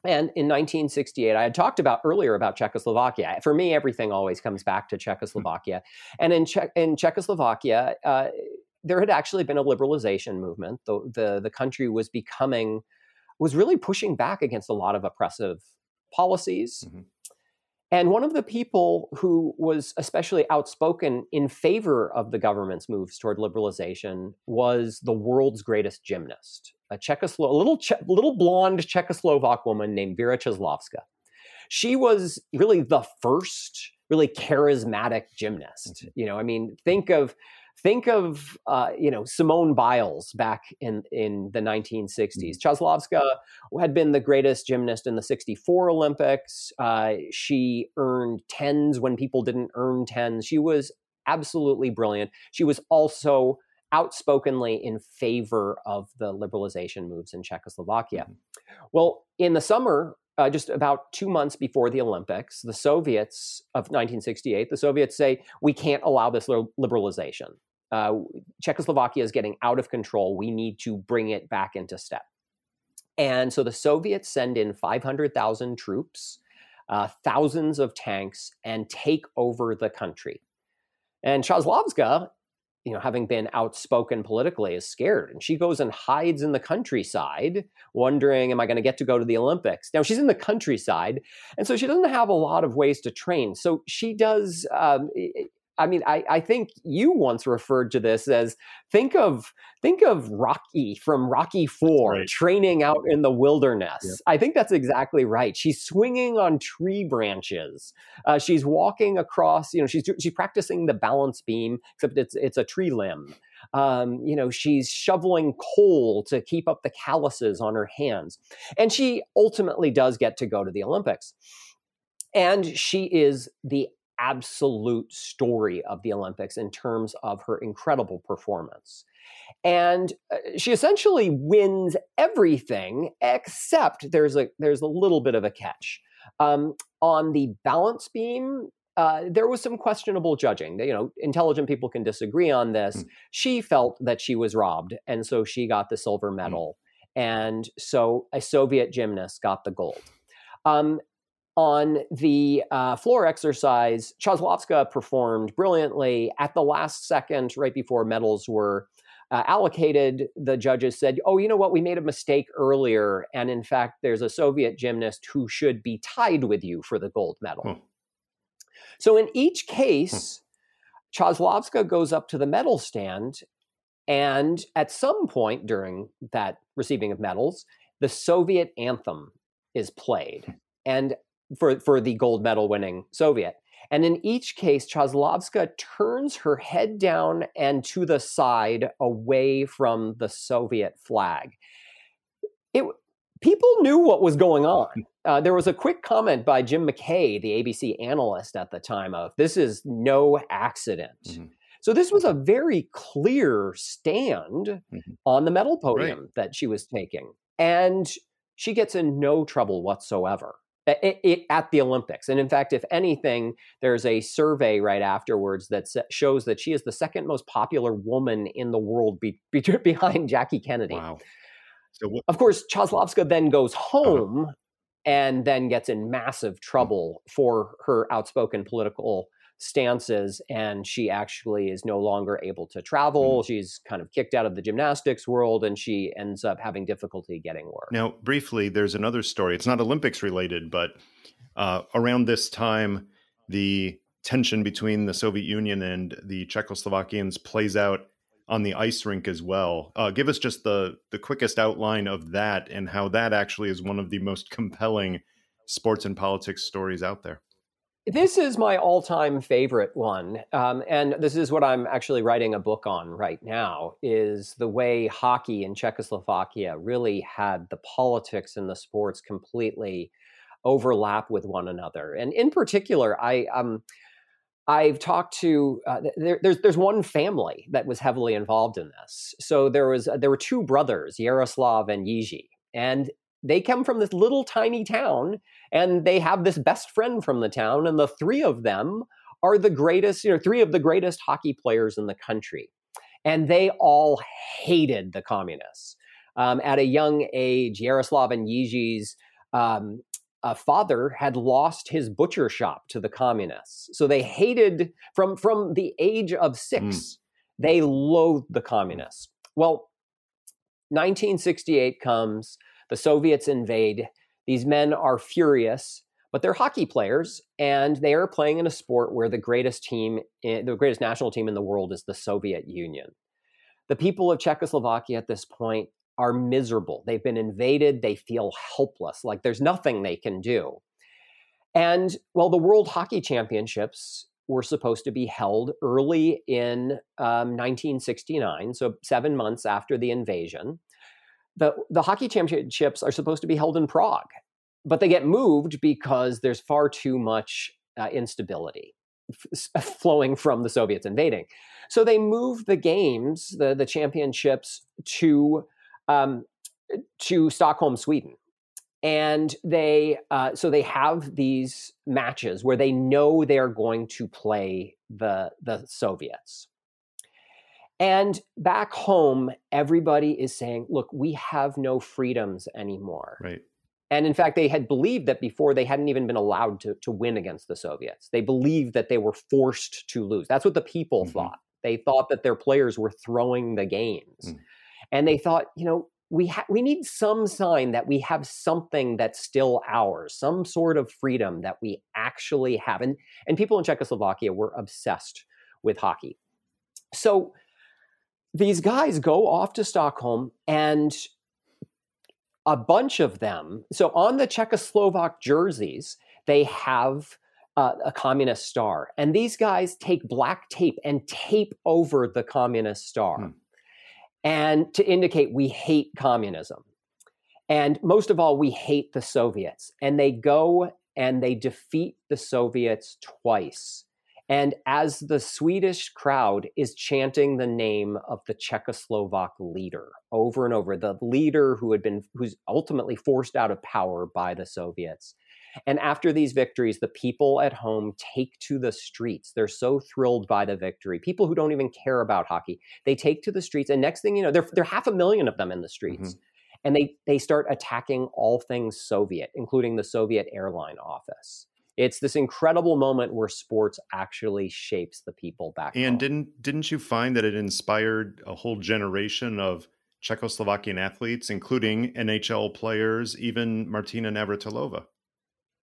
And in 1968, I had talked about earlier about Czechoslovakia. For me, everything always comes back to Czechoslovakia. And in, che- in Czechoslovakia, uh, there had actually been a liberalization movement. The, the, the country was becoming, was really pushing back against a lot of oppressive policies. Mm-hmm. And one of the people who was especially outspoken in favor of the government's moves toward liberalization was the world's greatest gymnast, a Czechoslo- a little che- little blonde Czechoslovak woman named Vera Čáslavská. She was really the first really charismatic gymnast. Mm-hmm. You know, I mean, think of think of uh, you know Simone Biles back in in the 1960s. Mm-hmm. had been the greatest gymnast in the 64 Olympics. Uh, she earned tens when people didn't earn tens. She was absolutely brilliant. She was also outspokenly in favor of the liberalization moves in Czechoslovakia. Mm-hmm. Well, in the summer, uh, just about two months before the Olympics, the Soviets of 1968, the Soviets say, we can't allow this liberalization uh, Czechoslovakia is getting out of control. We need to bring it back into step. And so the Soviets send in 500,000 troops, uh, thousands of tanks, and take over the country. And Čáslavská, you know, having been outspoken politically, is scared. And she goes and hides in the countryside, wondering, am I going to get to go to the Olympics? Now, she's in the countryside, and so she doesn't have a lot of ways to train. So she does, um, I mean, I, I think you once referred to this as think of think of Rocky from Rocky Four right. training out in the wilderness. Yep. I think that's exactly right. She's swinging on tree branches. Uh, she's walking across. You know, she's she's practicing the balance beam, except it's it's a tree limb. Um, you know, she's shoveling coal to keep up the calluses on her hands. And she ultimately does get to go to the Olympics. And she is the absolute story of the Olympics in terms of her incredible performance. And uh, she essentially wins everything except there's a there's a little bit of a catch. Um, on the balance beam, uh, there was some questionable judging. You know, intelligent people can disagree on this. Mm. She felt that she was robbed, and so she got the silver hmm. medal, mm. and so a Soviet gymnast got the gold. Um, on the uh, floor exercise, Čáslavská performed brilliantly. At the last second, right before medals were uh, allocated, the judges said, Oh, you know what? We made a mistake earlier. And in fact, there's a Soviet gymnast who should be tied with you for the gold medal. Hmm. So in each case, hmm. Čáslavská goes up to the medal stand. And at some point during that receiving of medals, the Soviet anthem is played. Hmm. And for, for the gold medal winning Soviet. And in each case, Čáslavská turns her head down and to the side away from the Soviet flag. It, people knew what was going on. Uh, there was a quick comment by Jim McKay, the ABC analyst at the time, of this is no accident. Mm-hmm. So this was a very clear stand mm-hmm. on the medal podium right. that she was taking. And she gets in no trouble whatsoever. It, it, at the Olympics. And in fact, if anything, there's a survey right afterwards that shows that she is the second most popular woman in the world be, be, behind Jackie Kennedy. Wow. So what- of course, Čáslavská then goes uh-huh. home uh-huh. and then gets in massive mm. trouble for her outspoken political stances and she actually is no longer able to travel mm. she's kind of kicked out of the gymnastics world and she ends up having difficulty getting work. Now briefly there's another story it's not olympics related but uh, around this time the tension between the soviet union and the czechoslovakians plays out on the ice rink as well. Uh, give us just the the quickest outline of that and how that actually is one of the most compelling sports and politics stories out there this is my all-time favorite one, um, and this is what I'm actually writing a book on right now. Is the way hockey in Czechoslovakia really had the politics and the sports completely overlap with one another, and in particular, I um, I've talked to uh, there, there's there's one family that was heavily involved in this. So there was there were two brothers, Jaroslav and Jiří, and they come from this little tiny town and they have this best friend from the town and the three of them are the greatest you know three of the greatest hockey players in the country and they all hated the communists um, at a young age Jaroslav and Jiří's um, father had lost his butcher shop to the communists so they hated from from the age of six mm. they loathed the communists well 1968 comes the Soviets invade. These men are furious, but they're hockey players, and they are playing in a sport where the greatest team, the greatest national team in the world is the Soviet Union. The people of Czechoslovakia at this point are miserable. They've been invaded. They feel helpless, like there's nothing they can do. And well, the World Hockey Championships were supposed to be held early in um, 1969, so seven months after the invasion the the hockey championships are supposed to be held in Prague, but they get moved because there's far too much uh, instability f- flowing from the Soviets invading. So they move the games, the the championships, to um, to Stockholm, Sweden, and they uh, so they have these matches where they know they are going to play the the Soviets. And back home, everybody is saying, look, we have no freedoms anymore. Right. And in fact, they had believed that before they hadn't even been allowed to, to win against the Soviets. They believed that they were forced to lose. That's what the people mm-hmm. thought. They thought that their players were throwing the games. Mm. And they thought, you know, we ha- we need some sign that we have something that's still ours, some sort of freedom that we actually have. And, and people in Czechoslovakia were obsessed with hockey. So these guys go off to Stockholm and a bunch of them. So on the Czechoslovak jerseys, they have uh, a communist star. And these guys take black tape and tape over the communist star. Hmm. and to indicate we hate communism. And most of all, we hate the Soviets. And they go and they defeat the Soviets twice. And as the Swedish crowd is chanting the name of the Czechoslovak leader over and over, the leader who had been, who's ultimately forced out of power by the Soviets. And after these victories, the people at home take to the streets. They're so thrilled by the victory. People who don't even care about hockey, they take to the streets. And next thing you know, there, there are half a million of them in the streets. Mm-hmm. And they, they start attacking all things Soviet, including the Soviet airline office. It's this incredible moment where sports actually shapes the people back. And home. didn't didn't you find that it inspired a whole generation of Czechoslovakian athletes, including NHL players, even Martina Navratilova?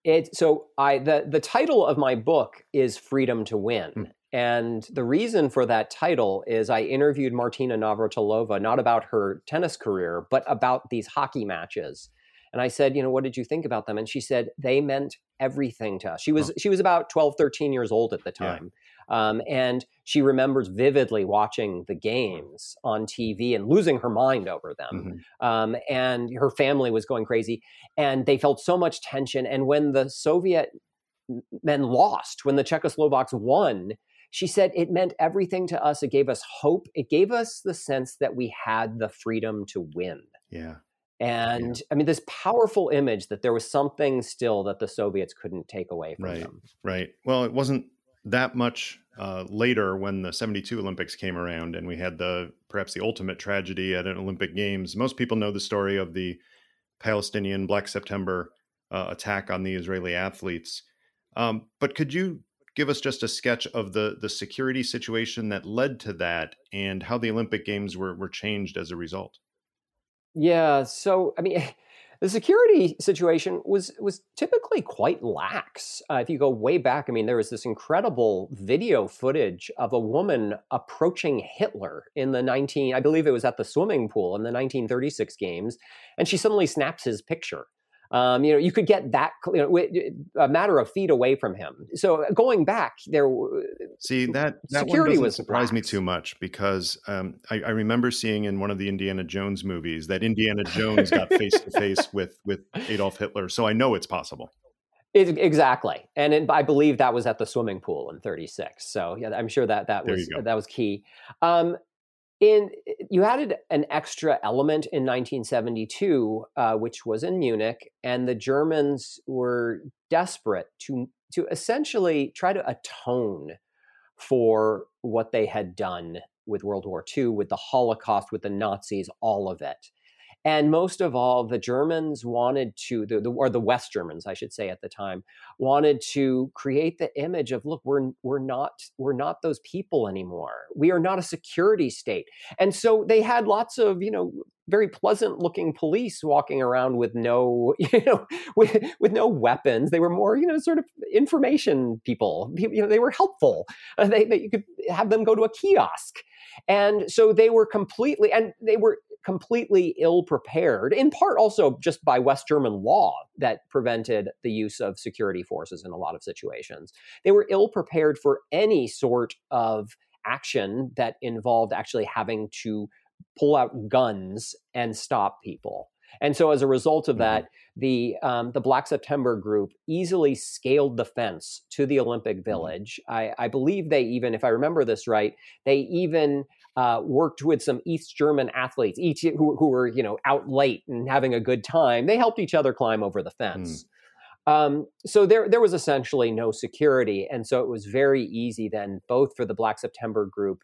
It so I the the title of my book is Freedom to Win. Mm. And the reason for that title is I interviewed Martina Navratilova not about her tennis career, but about these hockey matches. And I said, you know, what did you think about them? And she said they meant everything to us. She was she was about 12, 13 years old at the time. Um, and she remembers vividly watching the games on TV and losing her mind over them. Mm-hmm. Um, and her family was going crazy. And they felt so much tension. And when the Soviet men lost, when the Czechoslovaks won, she said it meant everything to us. It gave us hope. It gave us the sense that we had the freedom to win. Yeah. And yeah. I mean, this powerful image that there was something still that the Soviets couldn't take away from right, them. Right. Well, it wasn't that much uh, later when the 72 Olympics came around and we had the perhaps the ultimate tragedy at an Olympic Games. Most people know the story of the Palestinian Black September uh, attack on the Israeli athletes. Um, but could you give us just a sketch of the the security situation that led to that and how the Olympic Games were were changed as a result? Yeah, so I mean the security situation was was typically quite lax. Uh, if you go way back, I mean, there was this incredible video footage of a woman approaching Hitler in the 19, I believe it was at the swimming pool in the 1936 games, and she suddenly snaps his picture. Um, you know, you could get that you know, a matter of feet away from him. So uh, going back, there. See that, that security was surprise me too much because um, I, I, remember seeing in one of the Indiana Jones movies that Indiana Jones got face to face with with Adolf Hitler. So I know it's possible. It, exactly, and it, I believe that was at the swimming pool in '36. So yeah, I'm sure that that was that was key. Um, in you added an extra element in 1972 uh, which was in munich and the germans were desperate to to essentially try to atone for what they had done with world war ii with the holocaust with the nazis all of it and most of all, the Germans wanted to, the, the, or the West Germans, I should say, at the time, wanted to create the image of, look, we're we're not we're not those people anymore. We are not a security state, and so they had lots of, you know, very pleasant looking police walking around with no, you know, with, with no weapons. They were more, you know, sort of information people. You know, they were helpful. Uh, they, they, you could have them go to a kiosk. And so they were completely, and they were completely ill prepared, in part also just by West German law that prevented the use of security forces in a lot of situations. They were ill prepared for any sort of action that involved actually having to pull out guns and stop people. And so, as a result of that, mm-hmm. the um, the Black September group easily scaled the fence to the Olympic mm-hmm. Village. I, I believe they even, if I remember this right, they even uh, worked with some East German athletes, each who, who were you know out late and having a good time. They helped each other climb over the fence. Mm. Um, so there there was essentially no security, and so it was very easy then, both for the Black September group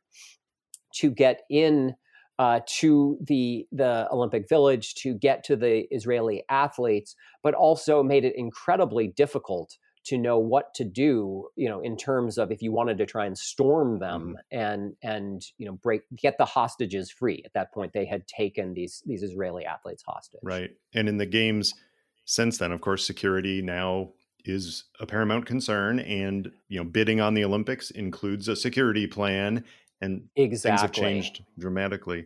to get in. Uh, to the the Olympic Village to get to the Israeli athletes, but also made it incredibly difficult to know what to do you know in terms of if you wanted to try and storm them mm-hmm. and and you know break get the hostages free at that point they had taken these these israeli athletes hostage right and in the games since then of course security now is a paramount concern and you know bidding on the olympics includes a security plan and exactly. things have changed dramatically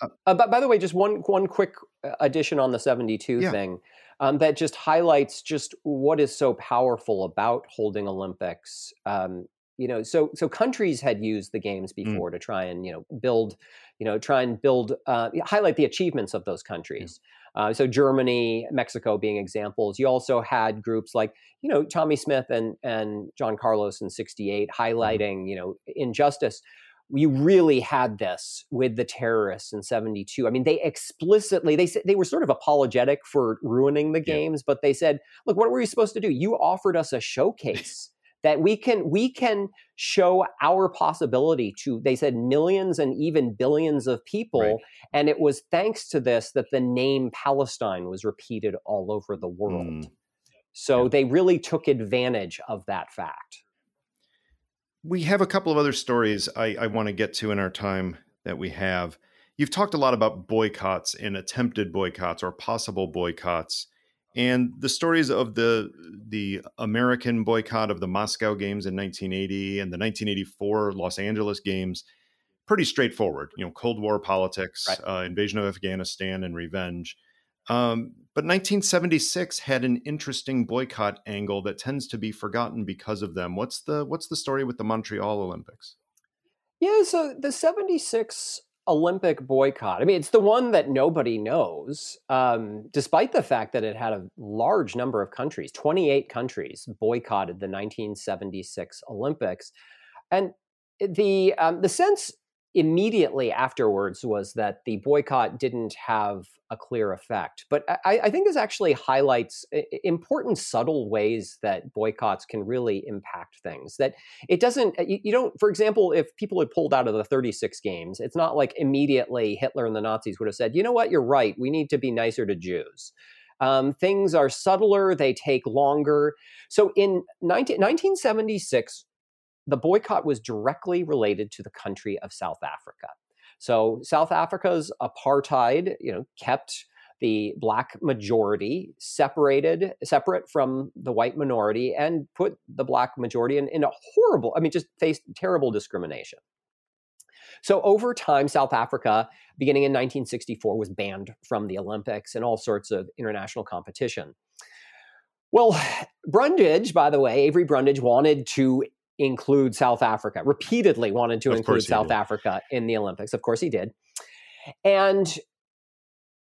uh, uh, but by the way just one one quick uh, addition on the 72 yeah. thing um, that just highlights just what is so powerful about holding Olympics um, you know, so so countries had used the games Mm. before to try and you know build, you know, try and build uh, highlight the achievements of those countries. Uh, so Germany, Mexico being examples. You also had groups like you know Tommie Smith and and John Carlos in '68 Mm-hmm. highlighting you know injustice. We really had this with the terrorists in '72. I mean, they explicitly they said they were sort of apologetic for ruining the Yeah. games, but they said, "Look, what were you supposed to do? You offered us a showcase." that we can we can show our possibility to they said millions and even billions of people Right. and it was thanks to this that the name palestine was repeated all over the world Mm. so Yeah. they really took advantage of that fact We have a couple of other stories I, I want to get to in our time that we have. You've talked a lot about boycotts and attempted boycotts or possible boycotts, and the stories of the the American boycott of the Moscow Games in 1980 and the 1984 Los Angeles Games. Pretty straightforward, you know, Cold War politics, Right. uh, invasion of Afghanistan, and revenge. Um, but 1976 had an interesting boycott angle that tends to be forgotten because of them. What's the what's the story with the Montreal Olympics? yeah so the 76 olympic boycott i mean it's the one that nobody knows um, despite the fact that it had a large number of countries 28 countries boycotted the 1976 olympics and the um, the sense immediately afterwards was that the boycott didn't have a clear effect. But I, I think this actually highlights important subtle ways that boycotts can really impact things. That it doesn't, you, you don't, for example, if people had pulled out of the 36 games, it's not like immediately Hitler and the Nazis would have said, you know what, you're right, we need to be nicer to Jews. Um, things are subtler, they take longer. So in 19, 1976, the boycott was directly related to the country of South Africa. So South Africa's apartheid, you know, kept the black majority separated, separate from the white minority, and put the black majority in, in a horrible, I mean, just faced terrible discrimination. So over time, South Africa, beginning in 1964, was banned from the Olympics and all sorts of international competition. Well, Brundage, by the way, Avery Brundage wanted to include South Africa, repeatedly wanted to Of include South did. Africa in the Olympics. Of course he did. And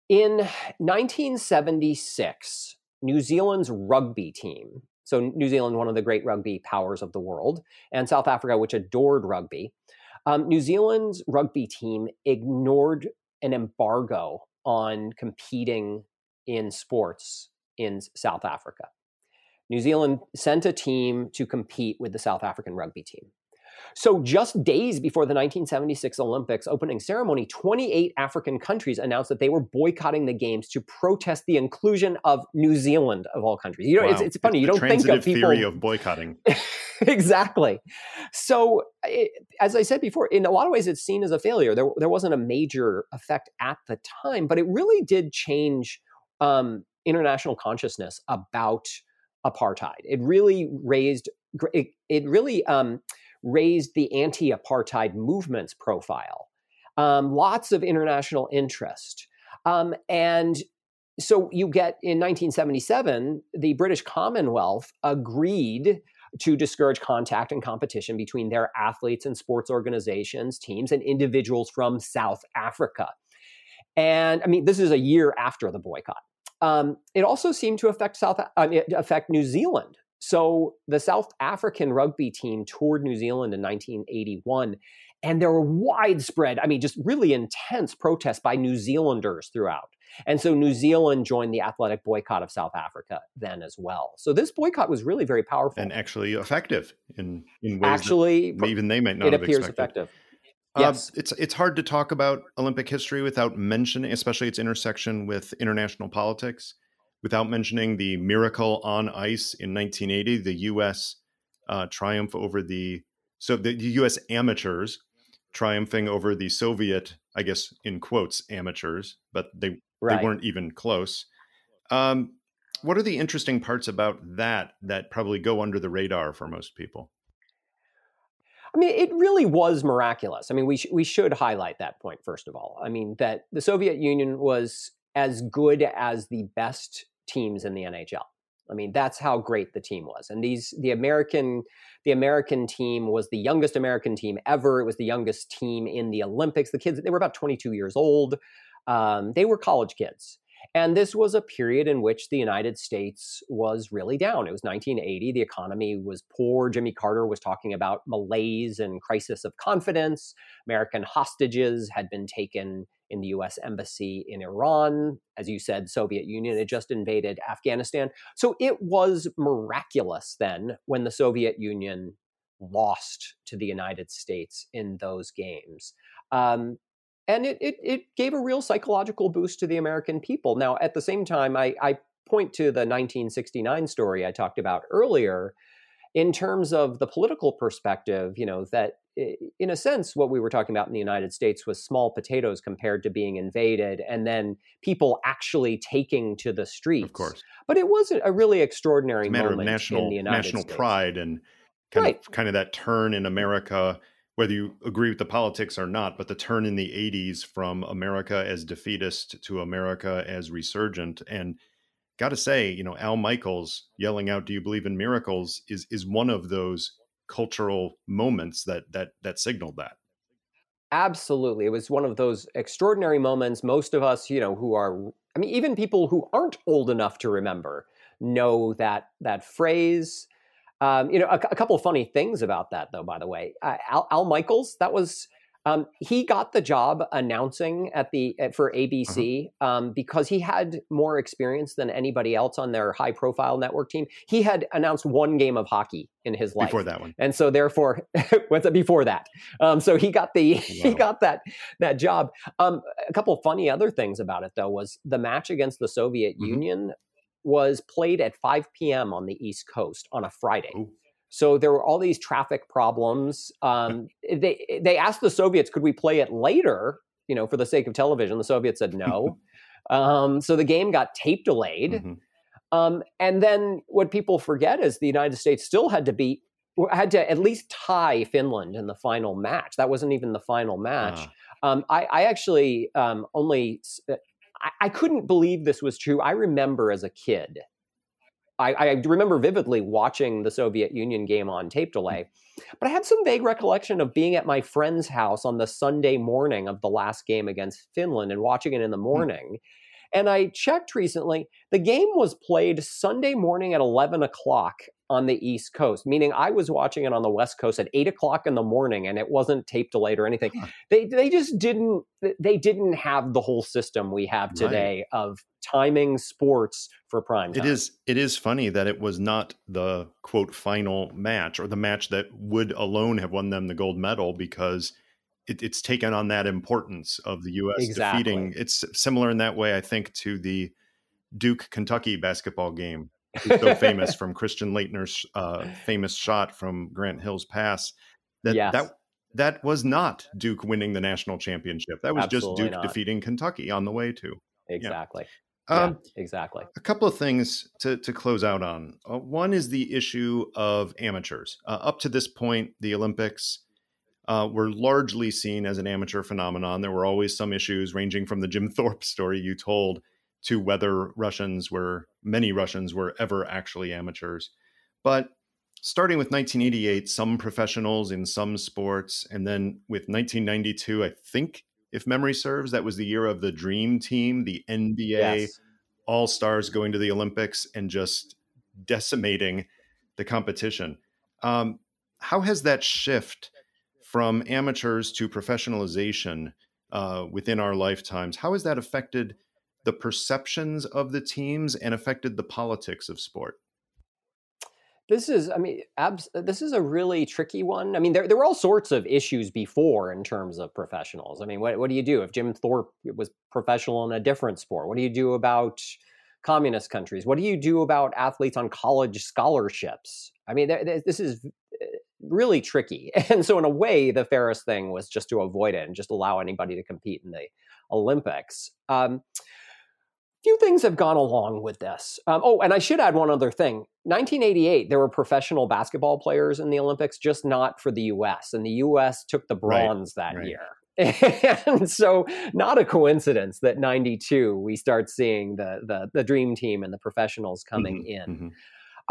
in 1976, New Zealand's rugby team, so New Zealand, one of the great rugby powers of the world, and South Africa, which adored rugby, um, New Zealand's rugby team ignored an embargo on competing in sports in South Africa. New Zealand sent a team to compete with the South African rugby team. So, just days before the 1976 Olympics opening ceremony, 28 African countries announced that they were boycotting the games to protest the inclusion of New Zealand, of all countries. You know, it's, Wow. it's funny, you don't think of people. theory of boycotting. exactly. So, it, as I said before, in a lot of ways, it's seen as a failure. There, there wasn't a major effect at the time, but it really did change um, international consciousness about apartheid. It really raised, it, it really um, raised the anti-apartheid movement's profile. Um, lots of international interest, um, and so you get in 1977, the British Commonwealth agreed to discourage contact and competition between their athletes and sports organizations, teams, and individuals from South Africa. And I mean, this is a year after the boycott. Um, it also seemed to affect South uh, affect New Zealand. So the South African rugby team toured New Zealand in 1981, and there were widespread, I mean, just really intense protests by New Zealanders throughout. And so New Zealand joined the athletic boycott of South Africa then as well. So this boycott was really very powerful. and actually effective in in ways Actually, that even they might not it have appears expected. effective. Uh, Yes. it's it's hard to talk about Olympic history without mentioning, especially its intersection with international politics, without mentioning the miracle on ice in 1980, the U.S. Uh, triumph over the so the U.S. amateurs triumphing over the Soviet, I guess in quotes, amateurs, but they Right. they weren't even close. Um, what are the interesting parts about that that probably go under the radar for most people? I mean, it really was miraculous. I mean, we sh- we should highlight that point first of all. I mean, that the Soviet Union was as good as the best teams in the NHL. I mean, that's how great the team was. And these the American the American team was the youngest American team ever. It was the youngest team in the Olympics. The kids they were about 22 years old. Um, they were college kids. And this was a period in which the United States was really down. It was 1980. The economy was poor. Jimmy Carter was talking about malaise and crisis of confidence. American hostages had been taken in the US embassy in Iran. As you said, Soviet Union had just invaded Afghanistan. So it was miraculous then when the Soviet Union lost to the United States in those games. Um, and it, it, it gave a real psychological boost to the American people. Now, at the same time, I, I point to the 1969 story I talked about earlier in terms of the political perspective, you know, that in a sense, what we were talking about in the United States was small potatoes compared to being invaded and then people actually taking to the streets. Of course. But it was a really extraordinary matter moment of national, in the United national States. pride and kind Right. of kind of that turn in mm. America, whether you agree with the politics or not, but the turn in the 80s from America as defeatist to America as resurgent. And got to say, you know, Al Michaels yelling out, "Do you believe in miracles?" is is one of those cultural moments that that that signaled that. Absolutely. It was one of those extraordinary moments. Most of us, you know, who are, I mean, even people who aren't old enough to remember know that that phrase. Um, you know, a, a couple of funny things about that, though. By the way, uh, Al, Al Michaels, that was um, he got the job announcing at the at, for ABC um, because he had more experience than anybody else on their high-profile network team. He had announced one game of hockey in his life Before that one, and so therefore what's it before that um, so he got the he got that that job um, a couple of funny other things about it though was the match against the soviet Mhm. union was played at 5 p.m on the east coast on a friday Ooh. so there were all these traffic problems um, they they asked the soviets could we play it later you know for the sake of television the soviets said no um, so the game got tape delayed Mhm. um, and then what people forget is the United States still had to beat, had to at least tie Finland in the final match. That wasn't even the final match. Ah, Um, I, I actually um, only, uh, I, I couldn't believe this was true. I remember as a kid, I, I remember vividly watching the Soviet Union game on tape delay, but I had some vague recollection of being at my friend's house on the Sunday morning of the last game against Finland and watching it in the hmm. morning. And I checked recently, the game was played Sunday morning at 11 o'clock on the East Coast, meaning I was watching it on the West Coast at 8 o'clock in the morning and it wasn't tape delayed or anything. Huh. They, they just didn't, they didn't have the whole system we have Right. today of timing sports for prime time. It is it is funny that it was not the quote final match or the match that would alone have won them the gold medal because it, it's taken on that importance of the U.S. Exactly. defeating. It's similar in that way, I think, to the Duke Kentucky basketball game, so famous from Christian Laettner's uh, famous shot from Grant Hill's pass. That Yes. that that was not Duke winning the national championship. That was Absolutely just Duke not. defeating Kentucky on the way to. Exactly. Um, yeah, exactly. a couple of things to, to close out on. Uh, one is the issue of amateurs. Uh, up to this point, the Olympics uh, were largely seen as an amateur phenomenon. There were always some issues, ranging from the Jim Thorpe story you told to whether Russians were, many Russians were ever actually amateurs. But starting with 1988, some professionals in some sports, and then with 1992, I think, if memory serves, that was the year of the Dream Team, the NBA Yes. all stars going to the Olympics and just decimating the competition. Um, how has that shift from amateurs to professionalization uh, within our lifetimes? How has that affected the perceptions of the teams and affected the politics of sport? This is, I mean, abs- this is a really tricky one. I mean, there, there were all sorts of issues before in terms of professionals. I mean, what, what do you do if Jim Thorpe was professional in a different sport? What do you do about communist countries? What do you do about athletes on college scholarships? I mean, there, there- this is really tricky. And so, in a way, the fairest thing was just to avoid it and just allow anybody to compete in the Olympics. Um, few things have gone along with this. Um, oh, and I should add one other thing. 1988, there were professional basketball players in the Olympics, just not for the U.S. And the U.S. took the Right, bronze that right. year. and so not a coincidence that 92 we start seeing the the, the dream team and the professionals coming mm-hmm, in mm-hmm.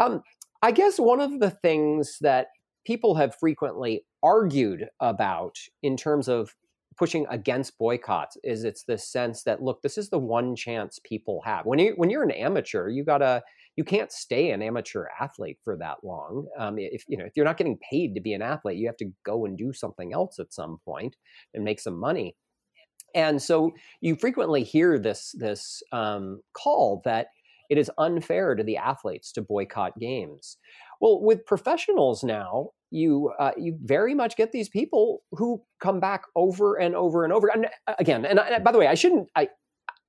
Um, i guess one of the things that people have frequently argued about in terms of pushing against boycotts is it's this sense that look this is the one chance people have. When you when you're an amateur you gotta you can't stay an amateur athlete for that long. Um, if you know if you're not getting paid to be an athlete you have to go and do something else at some point and make some money. And so you frequently hear this this um, call that it is unfair to the athletes to boycott games well, with professionals now, you uh, you very much get these people who come back over and over and over. And uh, again, and I, by the way, I shouldn't. I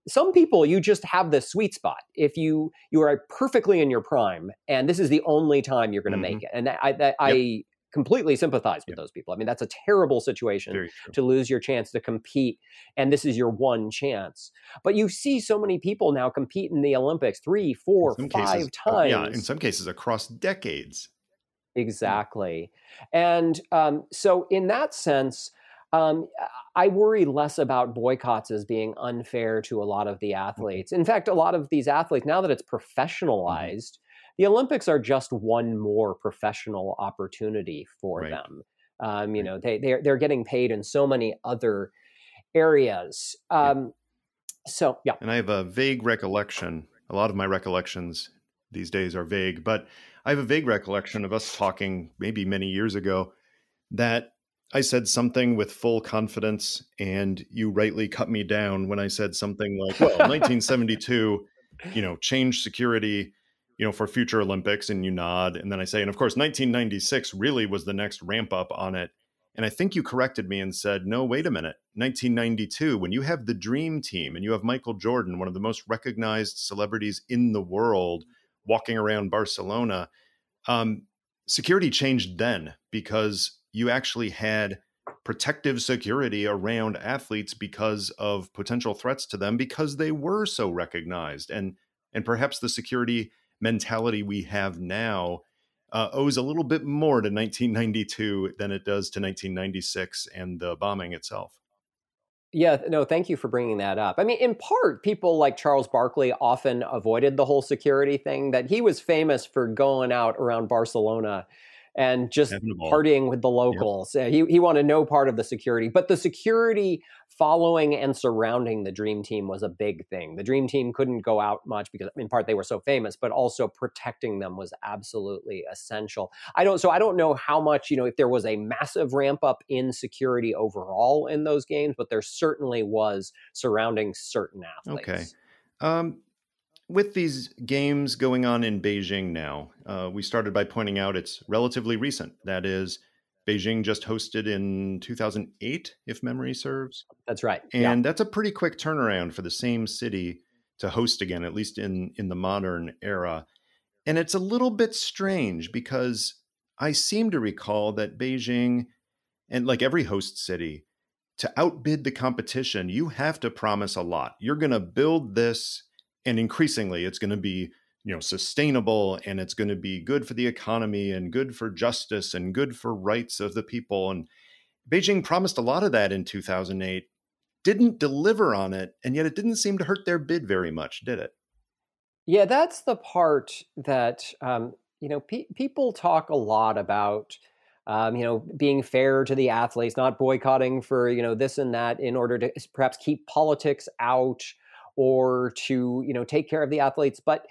some people you just have the sweet spot. If you you are perfectly in your prime, and this is the only time you're going to mm-hmm. make it, and I I, yep. Completely sympathize with those people. I mean, that's a terrible situation to lose your chance to compete, and this is your one chance. But you see so many people now compete in the Olympics three, four, five cases, times. yeah, in some cases across decades. Exactly, and um, so in that sense. Um, I worry less about boycotts as being unfair to a lot of the mm-hmm. athletes. In fact, a lot of these athletes, now that it's mm-hmm. professionalized, the Olympics are just one more professional opportunity for right. them. Um, you right. know, they they're they're getting paid in so many other areas. Um, yeah. So yeah, and I have a vague recollection. A lot of my recollections these days are vague, but I have a vague recollection of us talking maybe many years ago that I said something with full confidence, and you rightly cut me down when I said something like, "Well, 1972, you know, changed security." You know, for future Olympics, and you nod. And then I say, and of course, 1996 really was the next ramp up on it. And I think you corrected me and said, no, wait a minute. 1992, when you have the dream team and you have Michael Jordan, one of the most recognized celebrities in the world, walking around Barcelona, um, security changed then because you actually had protective security around athletes because of potential threats to them because they were so recognized and and perhaps the security mentality we have now uh, owes a little bit more to 1992 than it does to 1996 and the bombing itself. Yeah, no, thank you for bringing that up. I mean, in part, people like Charles Barkley often avoided the whole security thing, that he was famous for going out around Barcelona and just partying with the locals. Yep. He, he wanted no part of the security, but the security following and surrounding the dream team was a big thing. The dream team couldn't go out much because in part they were so famous, but also protecting them was absolutely essential. I don't so I don't know how much, you know, if there was a massive ramp up in security overall in those games, but there certainly was surrounding certain athletes. Okay. Um, with these games going on in Beijing now, uh, we started by pointing out it's relatively recent. That is, Beijing just hosted in 2008, if memory serves. That's right. And yeah. that's a pretty quick turnaround for the same city to host again, at least in, in the modern era. And it's a little bit strange because I seem to recall that Beijing, and like every host city, to outbid the competition, you have to promise a lot. You're going to build this and increasingly it's going to be you know sustainable and it's going to be good for the economy and good for justice and good for rights of the people and beijing promised a lot of that in 2008 didn't deliver on it and yet it didn't seem to hurt their bid very much did it? Yeah that's the part that um, you know pe- people talk a lot about um, you know being fair to the athletes not boycotting for you know this and that in order to perhaps keep politics out or to you know take care of the athletes but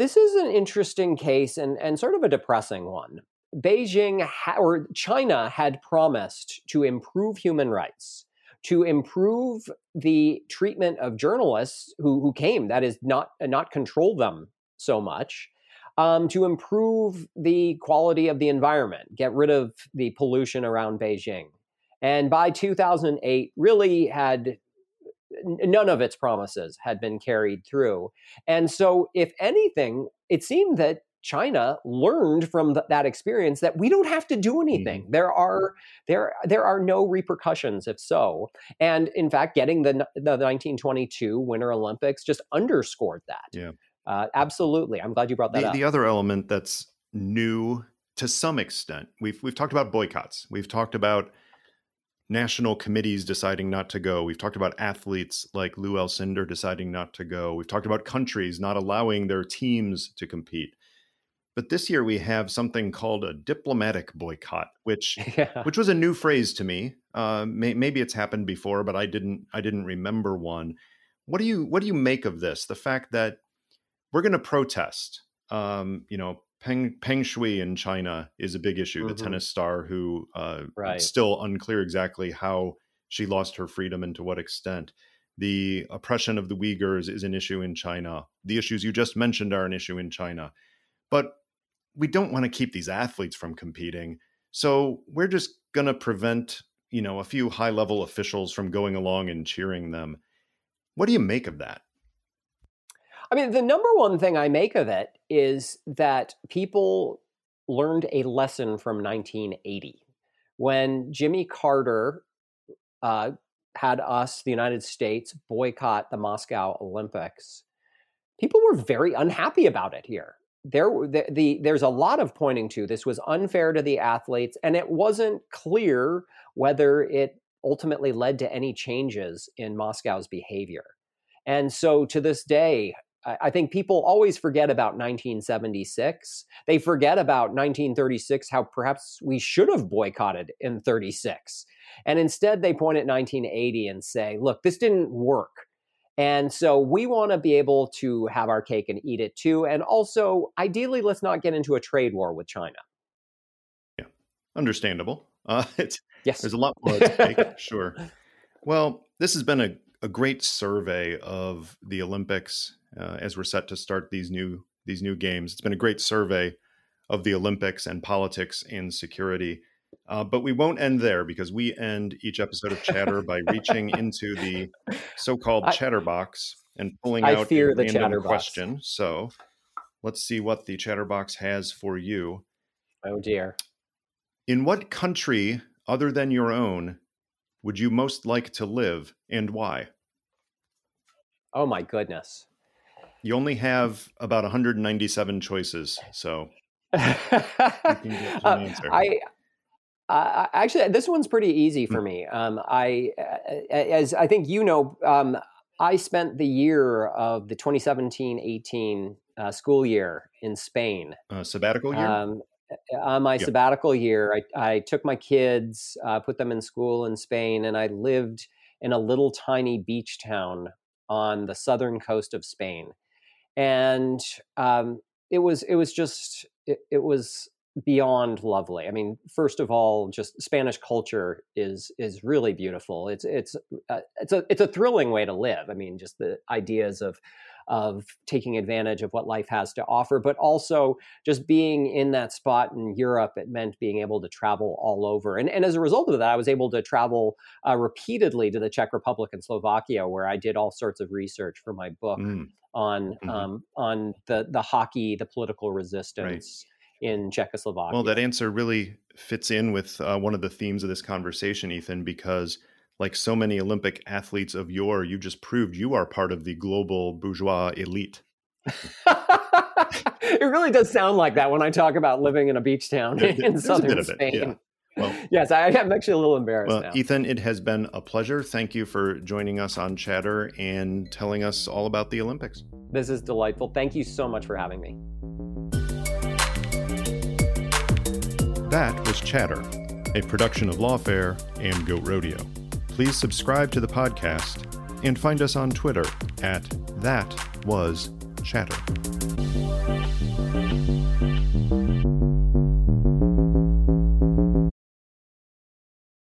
this is an interesting case and, and sort of a depressing one. Beijing ha- or china had promised to improve human rights to improve the treatment of journalists who, who came that is not not control them so much um, to improve the quality of the environment get rid of the pollution around beijing. And by 2008 really had none of its promises had been carried through. And so, if anything, it seemed that China learned from th- that experience that we don't have to do anything. Mm-hmm. There are there there are no repercussions if so. And in fact, getting the the 1922 Winter Olympics just underscored that. Yeah, uh, absolutely. I'm glad you brought that the, up. The other element that's new to some extent, we've we've talked about boycotts. We've talked about national committees deciding not to go. We've talked about athletes like Lew Alcindor deciding not to go. We've talked about countries not allowing their teams to compete. But this year we have something called a diplomatic boycott, which yeah. which was a new phrase to me. Uh, may, maybe it's happened before, but I didn't I didn't remember one. What do you what do you make of this? The fact that we're going to protest. Um, you know, Peng Peng Shuai in China is a big issue. Mm-hmm. The tennis star who uh, right. still unclear exactly how she lost her freedom and to what extent. The oppression of the Uyghurs is an issue in China. The issues you just mentioned are an issue in China. But we don't want to keep these athletes from competing. So we're just going to prevent, you know, a few high level officials from going along and cheering them. What do you make of that? I mean, the number one thing I make of it is that people learned a lesson from 1980 when Jimmy Carter uh, had us, the United States, boycott the Moscow Olympics. People were very unhappy about it here. There, the, the, there's a lot of pointing to this was unfair to the athletes, and it wasn't clear whether it ultimately led to any changes in Moscow's behavior. And so to this day, I think people always forget about 1976. They forget about 1936, how perhaps we should have boycotted in 36. And instead, they point at 1980 and say, look, this didn't work. And so we want to be able to have our cake and eat it too. And also, ideally, let's not get into a trade war with China. Yeah, understandable. Uh, yes. There's a lot more at stake, sure. Well, this has been a, a great survey of the Olympics uh, as we're set to start these new these new games. It's been a great survey of the Olympics and politics and security. Uh, but we won't end there because we end each episode of Chatter by reaching into the so-called I, Chatterbox and pulling I out fear a the random question. So let's see what the Chatterbox has for you. Oh dear! In what country other than your own would you most like to live, and why? Oh my goodness! You only have about 197 choices, so I, I actually this one's pretty easy for hmm. me. Um, I, as I think you know, um, I spent the year of the 2017-18 uh, school year in Spain. Uh, sabbatical year. Um, on my sabbatical year, I, I, took my kids, uh, put them in school in Spain, and I lived in a little tiny beach town on the southern coast of Spain and um, it was it was just it, it was beyond lovely. I mean, first of all, just Spanish culture is is really beautiful. It's it's uh, it's a it's a thrilling way to live. I mean, just the ideas of of taking advantage of what life has to offer, but also just being in that spot in Europe. It meant being able to travel all over, and and as a result of that, I was able to travel uh, repeatedly to the Czech Republic and Slovakia, where I did all sorts of research for my book. Mm on mm-hmm. um, on the the hockey, the political resistance right. in Czechoslovakia. Well, that answer really fits in with uh, one of the themes of this conversation, Ethan, because like so many Olympic athletes of yore, you just proved you are part of the global bourgeois elite. it really does sound like that when I talk about living in a beach town in southern Spain. It, yeah. Well, yes, I am actually a little embarrassed. Well, now. Ethan, it has been a pleasure. Thank you for joining us on Chatter and telling us all about the Olympics. This is delightful. Thank you so much for having me. That was Chatter, a production of Lawfare and Goat Rodeo. Please subscribe to the podcast and find us on Twitter at That Was Chatter.